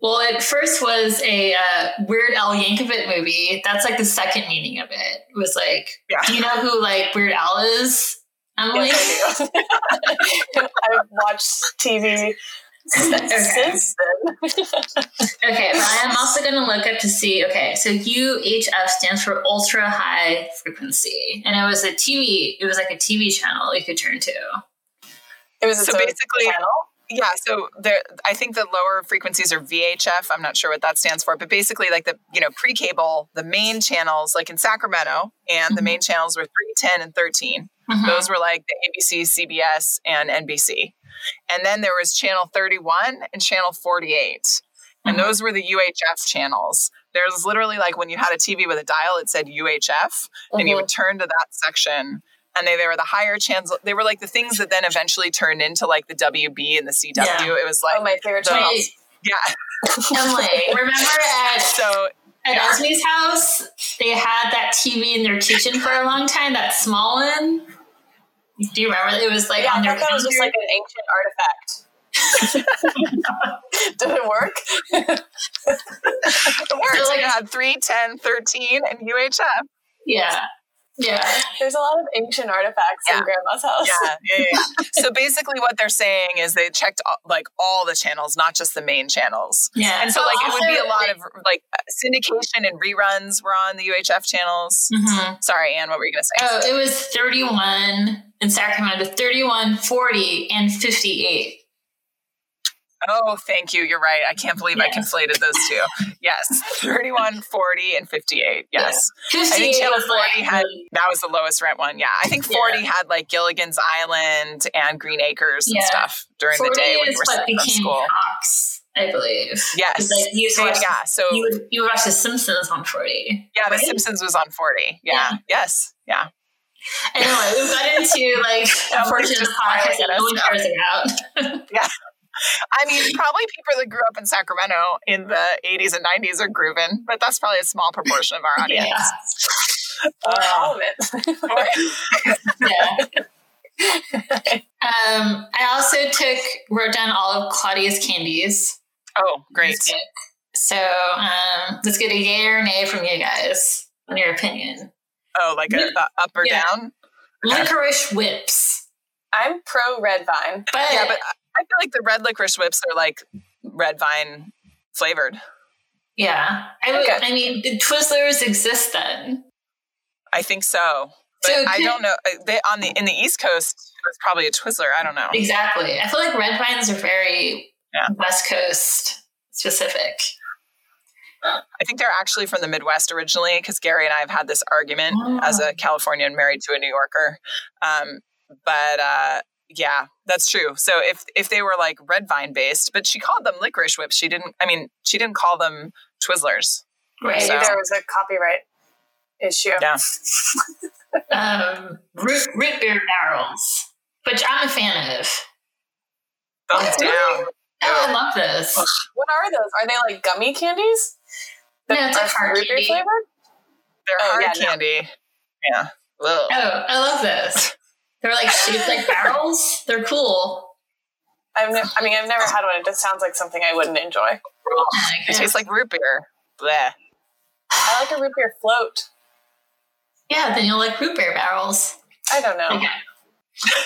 well, it first was a uh, Weird Al Yankovic movie. That's like the second meaning of it. It was like, Yeah. do you know who like Weird Al is? Emily? Yes, I do. I've watched TV since then. Okay, but I am also going to look up to see. Okay, so UHF stands for ultra high frequency, and it was a TV. It was like a TV channel you could turn to. It was its So basically- channel. Yeah, so there I think the lower frequencies are VHF. I'm not sure what that stands for, but basically like the, you know, pre-cable, the main channels like in Sacramento and the mm-hmm. main channels were 310 and 13. Mhm. Those were like the ABC, CBS and NBC. And then there was channel 31 and channel 48. And Mhm. those were the UHF channels. There's literally like when you had a TV with a dial, it said UHF, and you would turn to that section. And they, they were the higher channels. They were like the things that then eventually turned into like the WB and the CW. Yeah. It was like, Oh, my favorite channels. Yeah. Emily, remember at So at Yeah. Esme's house they had that TV in their kitchen for a long time. That small one. Do you remember? It was like yeah, on I thought that was just like an ancient artifact. Did it work? it worked. So, like- had 3, 10, 13, and UHF. yeah, yeah. There's a lot of ancient artifacts Yeah. in Grandma's house. Yeah, yeah, yeah. yeah. so basically, what they're saying is they checked all, like all the channels, not just the main channels. Yeah, And so, like, it would be a lot of like syndication and reruns were on the UHF channels. Mhm. Sorry, Anne, what were you going to say? Oh, it was 31 in Sacramento, 31, 40, and 58. Oh, thank you. You're right. I can't believe I conflated those two. Yes, 31, 40, and 58. Yes. I 58 think Channel 40 like, had that was the lowest rent one. Yeah. I think 40 had like Gilligan's Island and Green Acres and Yeah. stuff during the day when you were sitting from school. Cox, I believe. Yes. Like, you, used to watch, yeah. So you, would, you would watch The Simpsons on 40. yeah, The? Simpsons was on 40. Yeah. Yeah. Yes. Yeah. Anyway, we've got into like a portion of the podcast that at no one cares about. I mean, probably people that grew up in Sacramento in the 80s and 90s are grooving, but that's probably a small proportion of our audience. Yeah. Or Uh, all of it. yeah. um, I also took wrote down all of Claudia's candies. oh, great. So um, let's get a yay or nay from you guys on your opinion. Oh, like a, a up or Yeah. down? Licorice whips, I'm pro red vine. but, Yeah, but I feel like the red licorice whips are like red vine flavored. yeah, I would. Okay. I mean, Twizzlers exist then. I think so. But So I could- don't know. uh, They on the in the East Coast, it's probably a Twizzler. I don't know. Exactly. I feel like red vines are very Yeah. West Coast specific. I think they're actually from the Midwest originally because Gary and I have had this argument as Oh. a Californian married to a New Yorker. Um, but uh, yeah, that's true. So if if they were like red vine based, but she called them licorice whips. She didn't. I mean, she didn't call them Twizzlers. Right. Maybe So- there was a copyright issue. Yeah. um, root, root beer barrels, which I'm a fan of. Thumbs down. Oh, I love this. What are those? Are they like gummy candies? No, it's like Are hard root beer candy. flavored? They're Oh, hard yeah, no. candy. Yeah. Ugh. Oh, I love this. They're like shaped like barrels. They're cool. I've ne- I mean, I've never had one. It just sounds like something I wouldn't enjoy. Oh, it tastes like root beer. Bleh. I like a root beer float. Yeah, then you'll like root beer barrels. I don't know. Okay.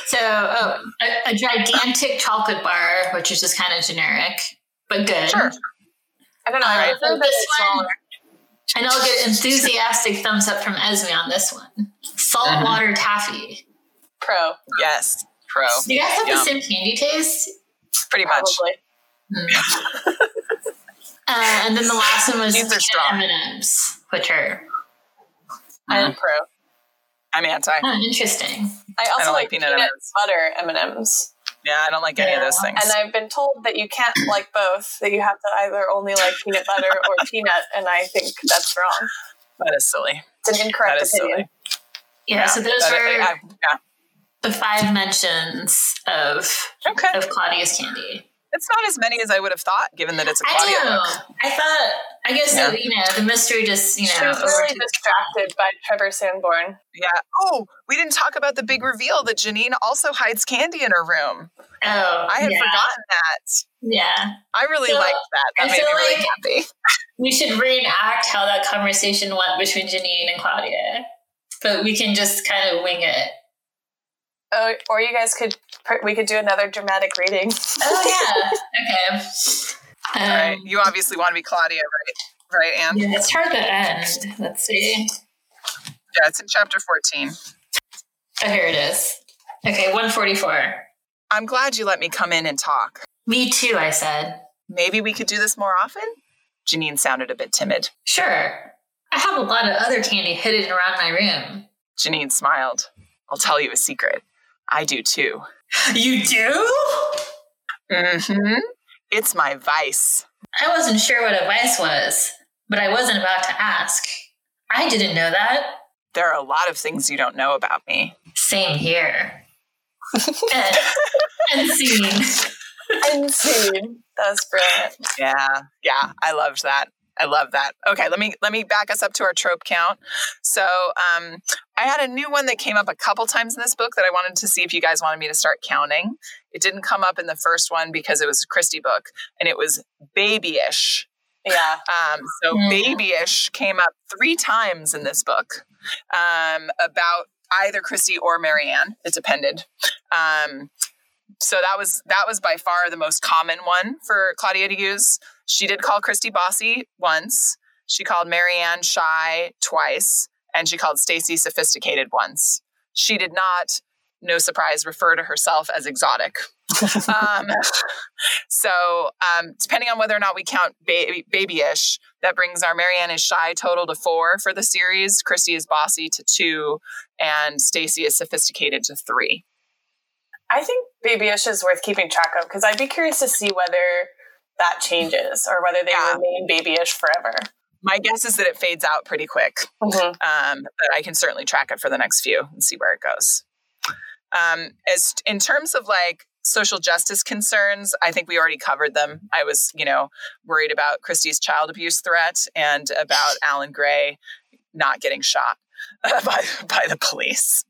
So, oh, a, a gigantic chocolate bar, which is just kind of generic, but good. Sure. I don't know. I've for heard that this it's one- smaller. And I'll get enthusiastic thumbs up from Esme on this one. Saltwater uh-huh. taffy. Pro, Yes. Pro. Do you guys have Yum. the same candy taste? Pretty much. probably. Uh, and then the last one was These are strong. M&M's, which are I'm pro. I'm anti. oh, interesting. I also don't like like, peanut peanut, M&Ms. butter M and M's, Yeah, I don't like any of those things. and I've been told that you can't like both. That you have to either only like peanut butter or peanut, and I think that's wrong. that is silly. It's an incorrect That is opinion. silly. Yeah, so those That- were I- yeah. The five mentions of Okay. of Claudia's candy. It's not as many as I would have thought, given that it's a I Claudia know. book. I thought. I guess Yeah. that, you know the mystery just you know, She know was really distracted by Trevor Sandbourne. Yeah. Oh, we didn't talk about the big reveal that Janine also hides candy in her room. Oh, I had yeah, forgotten that. Yeah, I really So, liked that. That I made me feel really like- happy. we should reenact how that conversation went between Janine and Claudia, but we can just kind of wing it. Oh, or you guys could we could do another dramatic reading. Oh yeah, okay. Um, All right. You obviously want to be Claudia, right? Right, Anne? yeah, it's hard to end. Let's see. Yeah, it's in chapter 14. Oh, here it is. Okay, one forty-four. I'm glad you let me come in and talk. Me too. I said. Maybe we could do this more often? Janine sounded a bit timid. Sure. I have a lot of other candy hidden around my room. Janine smiled. I'll tell you a secret. I do too. You do? Mm-hmm. It's my vice. I wasn't sure what a vice was, but I wasn't about to ask. I didn't know that. There are a lot of things you don't know about me. Same here. and, and scene. Insane. That was brilliant. Yeah, yeah, I loved that. I love that. Okay, let me let me back us up to our trope count. So, um, I had a new one that came up a couple times in this book that I wanted to see if you guys wanted me to start counting. It didn't come up in the first one because it was a Kristy book, and it was babyish. Yeah. Um, so Mhm. babyish came up three times in this book um, about either Kristy or Mary Anne. It depended. Um, so that was that was by far the most common one for Claudia to use. She did call Kristy bossy once. She called Mary Anne shy twice, and she called Stacey sophisticated once. She did not, no surprise, refer to herself as exotic. um, so, um, depending on whether or not we count baby, babyish, that brings our Mary Anne is shy total to four for the series. Kristy is bossy to two, and Stacey is sophisticated to three. I think babyish is worth keeping track of because I'd be curious to see whether that changes or whether they Yeah. remain babyish forever. My guess is that it fades out pretty quick. Mhm. um, but I can certainly track it for the next few and see where it goes. Um, as in terms of like social justice concerns, I think we already covered them. I was, you know, worried about Kristy's child abuse threat and about Alan Gray not getting shot by by the police.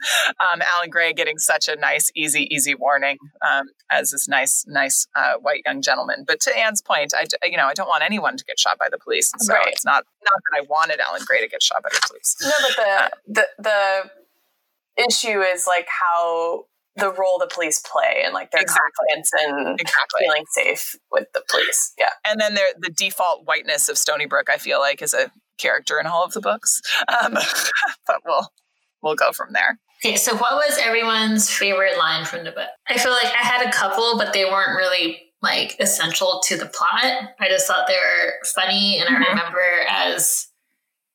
Um, Alan Gray getting such a nice, easy, easy warning um, as this nice, nice uh, white young gentleman. But to Anne's point, I, you know, I don't want anyone to get shot by the police. So Right. it's not not that I wanted Alan Gray to get shot by the police. No, but the, the the issue is like how the role the police play and like their Exactly. confidence and Exactly. feeling safe with the police. Yeah. And then there, the default whiteness of Stoneybrook, I feel like, is a character in all of the books. Um, but we'll we'll go from there. Okay, so what was everyone's favorite line from the book? I feel like I had a couple, but they weren't really like essential to the plot. I just thought they were funny, and Mhm. I remember as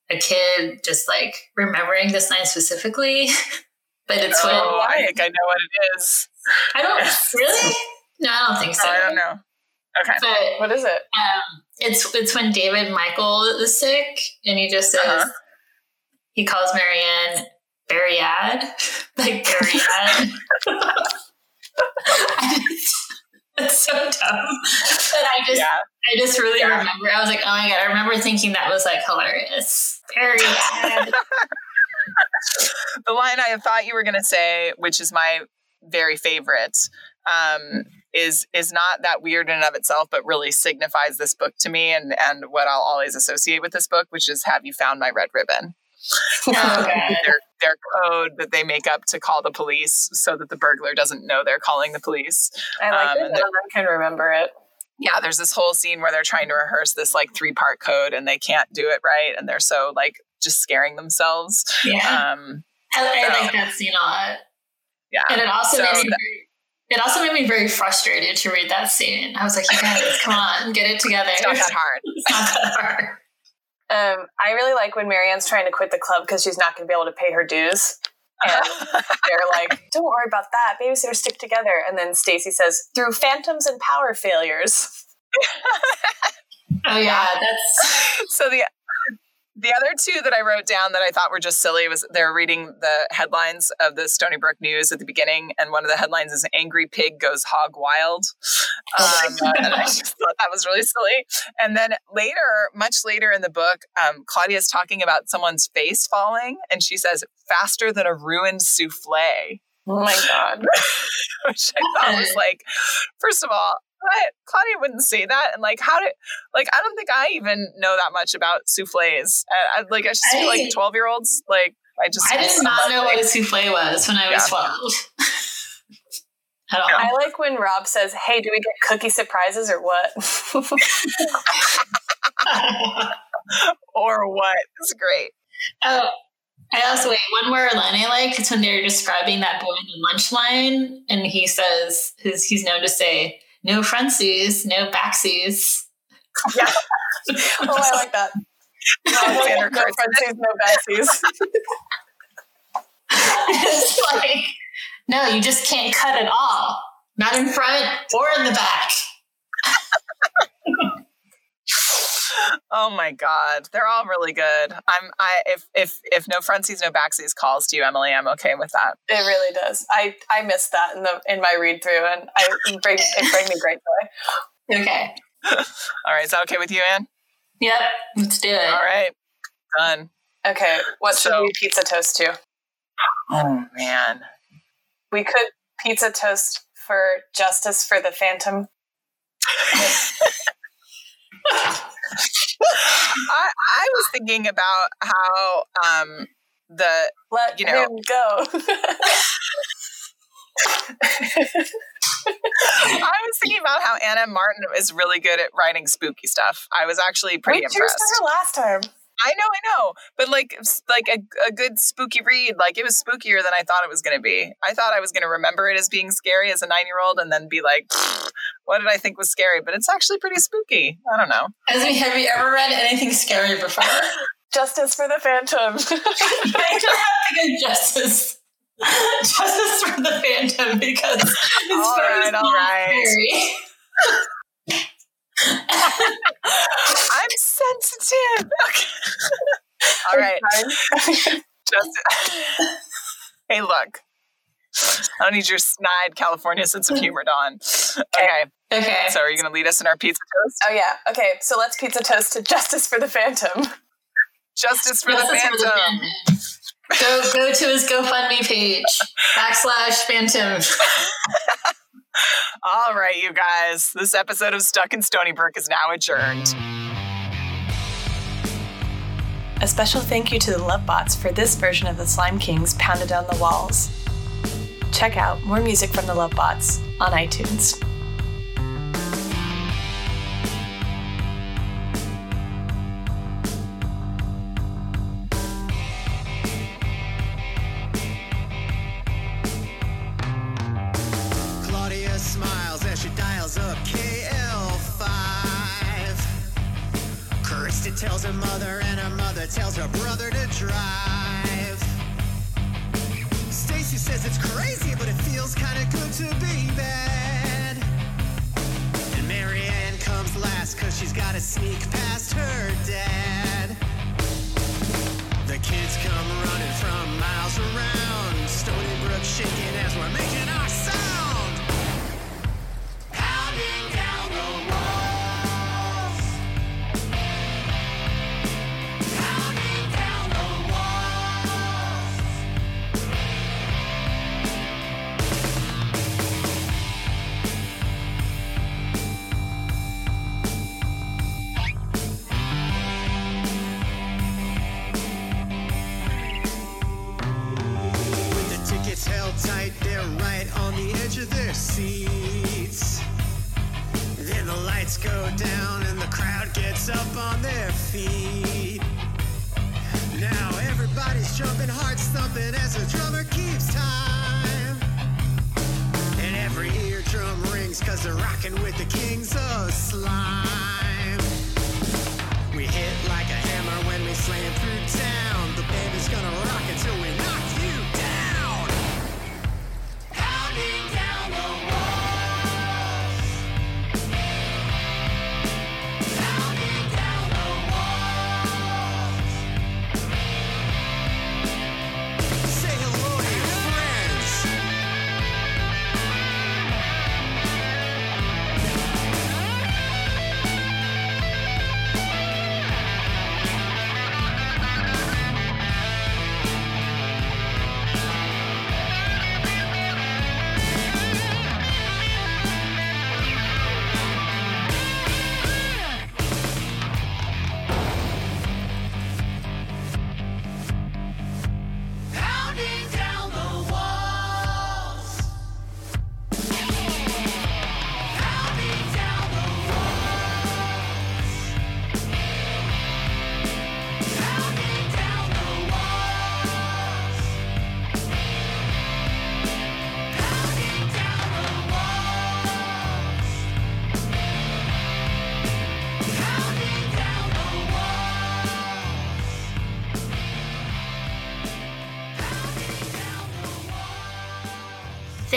a kid just like remembering this line specifically. but it's when oh, I think I know what it is. I don't really. No, I don't think so. I don't know. Okay. But what is it? Um, it's it's when David Michael is sick, and he just says Uh-huh. he calls Mary Anne Bariad, like Bariad. That's so dumb. But I just Yeah. I just really Yeah. remember I was like, oh my god, I remember thinking that was like hilarious. Bariad. The line I thought you were going to say, which is my very favorite, um, is is not that weird in and of itself, but really signifies this book to me and and what I'll always associate with this book, which is "Have you found my red ribbon?" oh their code that they make up to call the police so that the burglar doesn't know they're calling the police. I like Um, it. and None can remember it. Yeah, there's this whole scene where they're trying to rehearse this like three part code and they can't do it right and they're so like just scaring themselves. Yeah. Um, I, I so- like that scene a lot. yeah. And it also So made me that- very, it also made me very frustrated to read that scene. I was like, you guys, come on, get it together. It's not that hard. It's not that hard. Um, I really like when Mary Anne's trying to quit the club because she's not going to be able to pay her dues. And they're like, "Don't worry about that. Babysitters stick together." And then Stacey says, "Through phantoms and power failures." Oh yeah, that's so the the other two that I wrote down that I thought were just silly was they're reading the headlines of the Stoneybrook News at the beginning, and one of the headlines is "Angry Pig Goes Hog Wild," um, and I just thought that was really silly. And then later, much later in the book, um, Claudia's talking about someone's face falling, and she says, "Faster than a ruined souffle." Oh my god! Which I thought was like, first of all, what? Claudia wouldn't say that. And like, how did, like, I don't think I even know that much about souffles. I, I like, I just feel like 12 year olds, like, I just, I did not know what a souffle was when I was Yeah. twelve. At. I like when Rob says, "Hey, do we get cookie surprises or what?" or what? It's great. Oh, I also wait one more line I like is when they're describing that boy in the lunch line, and he says his he's known to say no frontsies, no backsies. oh, I like that. No, Alexander no frontsies, no backsies. it's like no, you just can't cut it all, not in front or in the back. Oh my God. They're all really good. I'm, I, if, if, if no frontsies, no backsies calls to you, Emily, I'm okay with that. It really does. I I missed that in the in my read through, and I it bring it bring me great joy. Okay. All right. Is that okay with you, Anne? Yep. Let's do it. All right. Done. Okay, what should we pizza toast to? Oh man. We could pizza toast for justice for the Phantom. I, I was thinking about how um, the Let You know. him go. I was thinking about how Ann M. Martin is really good at writing spooky stuff. I was actually pretty we impressed. her last time. I know, I know, but like, like a, a good spooky read. Like it was spookier than I thought it was going to be. I thought I was going to remember it as being scary as a nine year old, and then be like, "What did I think was scary?" But it's actually pretty spooky. I don't know. Esme, have you ever read anything scary before? Justice for the Phantom. I just have to go justice. Justice for the Phantom because it's All very right, all scary. I'm sensitive. Okay. All right, just hey, look. I don't need your snide California sense of humor, Dawn. Okay, Okay. so are you going to lead us in our pizza toast? Oh yeah. Okay, so let's pizza toast to Justice for the Phantom. Justice for the Justice for the Phantom. Phantom. Go go to his GoFundMe page backslash Phantom. All right, you guys. This episode of Stuck in Stoneybrook is now adjourned. A special thank you to the Lovebots for this version of the Slime Kings pounded down the walls. Check out more music from the Lovebots on iTunes.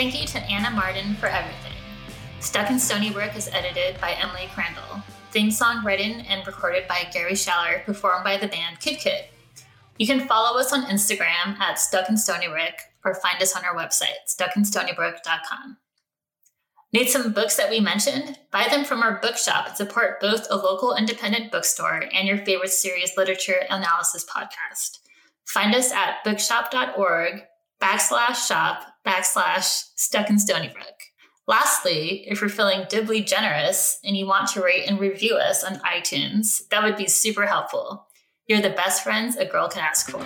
Thank you to Ann M. Martin for everything. Stuck in Stoneybrook is edited by Emily Crandall. Theme song written and recorded by Gary Schaller, performed by the band Kid Kid. You can follow us on Instagram at Stuck in Stoneybrook or find us on our website, stuckinstoneybrook.com. Need some books that we mentioned? Buy them from our bookshop and support both a local independent bookstore and your favorite serious literature analysis podcast. Find us at bookshop.org backslash shop backslash stuck in Stoneybrook. Lastly, if you're feeling doubly generous and you want to rate and review us on iTunes, that would be super helpful. You're the best friends a girl can ask for.